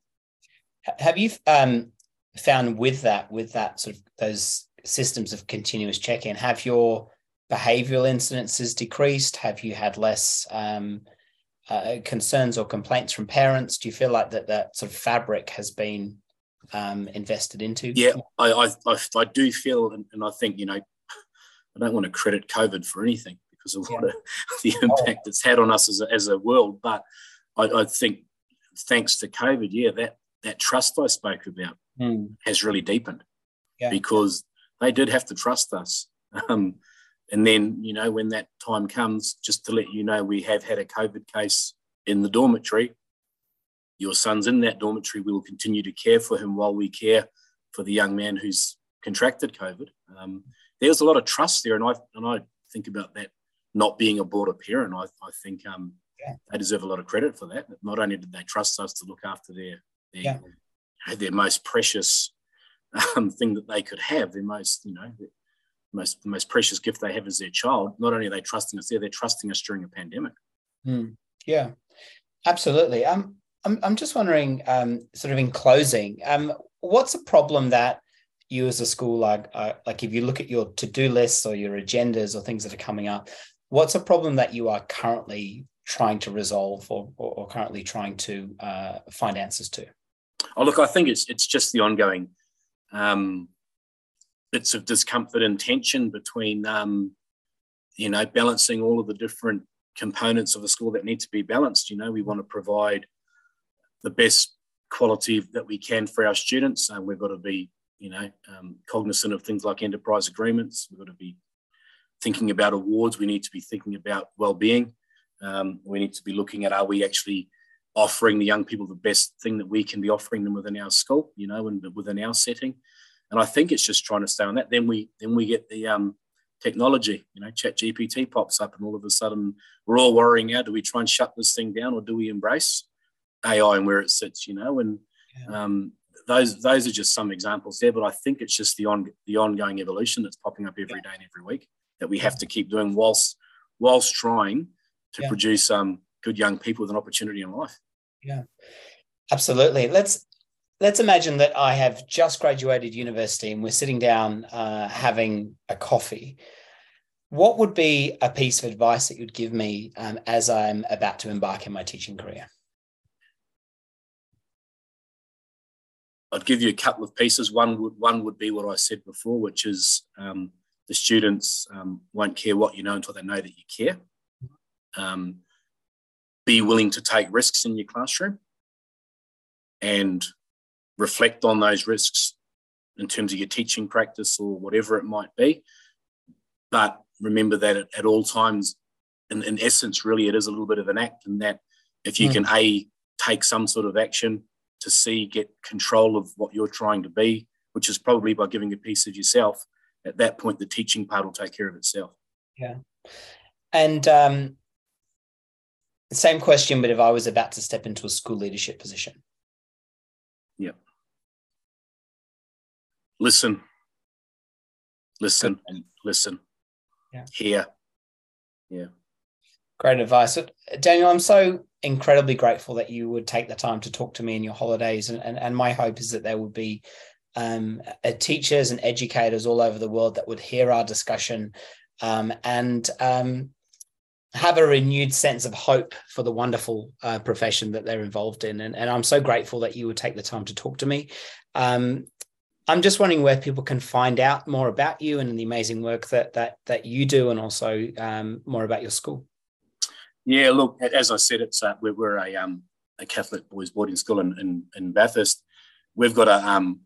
S1: Have you um, found with that, with that sort of those systems of continuous check in, have your behavioural incidences decreased? Have you had less um, uh, concerns or complaints from parents? Do you feel like that that sort of fabric has been um, invested into?
S2: Yeah, I, I, I, do feel, and, and, I think, you know, I don't want to credit COVID for anything because of what (laughs) the impact it's had on us as a, as a world. But I, I, think thanks to COVID, yeah, that, that trust I spoke about
S1: mm.
S2: has really deepened yeah. because they did have to trust us. (laughs) Um, and then, you know, when that time comes, just to let you know, we have had a COVID case in the dormitory. Your son's in that dormitory. We will continue to care for him while we care for the young man who's contracted COVID. Um, there's a lot of trust there, and I and I think about that not being a boarder parent. I, I think um, yeah. they deserve a lot of credit for that. Not only did they trust us to look after their their, yeah. their most precious (laughs) um, thing that they could have, their most you know most the most precious gift they have is their child. Not only are they trusting us there, they're trusting us during a pandemic.
S1: Mm, yeah, absolutely. Um, I'm I'm just wondering, um, sort of in closing, um, what's a problem that you as a school like uh, like if you look at your to do lists or your agendas or things that are coming up, what's a problem that you are currently trying to resolve or or, or currently trying to uh, find answers to?
S2: Oh, look, I think it's it's just the ongoing. Um, bits of discomfort and tension between, um, you know, balancing all of the different components of a school that need to be balanced. You know, we want to provide the best quality that we can for our students. and we've got to be, you know, um, cognizant of things like enterprise agreements. We've got to be thinking about awards. We need to be thinking about well-being. Um, we need to be looking at are we actually offering the young people the best thing that we can be offering them within our school, you know, and within our setting. And I think it's just trying to stay on that. Then we then we get the um, technology, you know, Chat GPT pops up, and all of a sudden we're all worrying now: do we try and shut this thing down, or do we embrace AI and where it sits? You know, and yeah. um, those those are just some examples there. But I think it's just the on the ongoing evolution that's popping up every yeah. day and every week that we have to keep doing whilst whilst trying to yeah. produce um, good young people with an opportunity in life.
S1: Yeah, absolutely. Let's let's imagine that I have just graduated university and we're sitting down uh, having a coffee. What would be a piece of advice that you'd give me um, as I'm about to embark in my teaching career?
S2: I'd give you a couple of pieces. One would one would be what I said before, which is um, the students um, won't care what you know until they know that you care. Um, be willing to take risks in your classroom and reflect on those risks in terms of your teaching practice or whatever it might be. But remember that at, at all times, in, in, essence, really, it is a little bit of an act, and that if you mm. can a take some sort of action to see get control of what you're trying to be, which is probably by giving a piece of yourself. At that point, the teaching part will take care of itself.
S1: Yeah, and um, same question, but if I was about to step into a school leadership position.
S2: Yeah. Listen. Listen and listen.
S1: Yeah.
S2: Hear. Yeah.
S1: Great advice. Daniel, I'm so incredibly grateful that you would take the time to talk to me in your holidays. And, and, and my hope is that there would be um, teachers and educators all over the world that would hear our discussion um, and um, have a renewed sense of hope for the wonderful uh, profession that they're involved in. And, and I'm so grateful that you would take the time to talk to me. Um, I'm just wondering where people can find out more about you and the amazing work that that that you do, and also um, more about your school.
S2: Yeah, look, as I said, it's uh, we're, we're a um, a Catholic boys boarding school in, in, in Bathurst. We've got a um,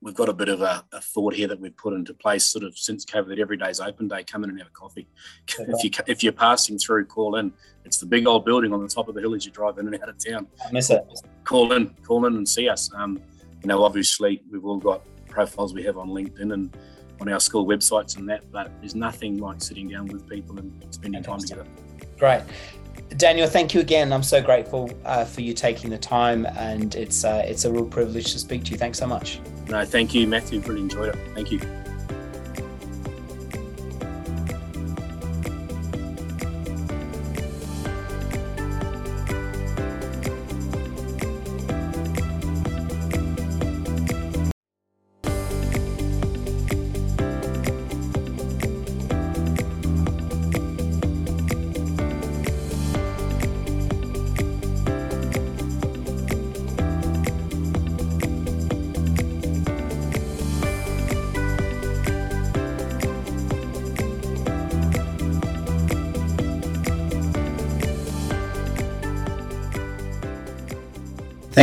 S2: we've got a bit of a, a, thought here that we've put into place sort of since COVID that every day's open day. Come in and have a coffee. Okay. If you if you're passing through, call in. It's the big old building on the top of the hill as you drive in and out of town.
S1: I miss it.
S2: Call in, call in and see us. Um, you know, obviously we've all got profiles we have on LinkedIn and on our school websites and that, but there's nothing like sitting down with people and spending time together.
S1: Great. Daniel, thank you again. I'm so grateful uh, for you taking the time, and it's uh, it's a real privilege to speak to you. Thanks so much.
S2: No, thank you, Matthew. Really enjoyed it. Thank you.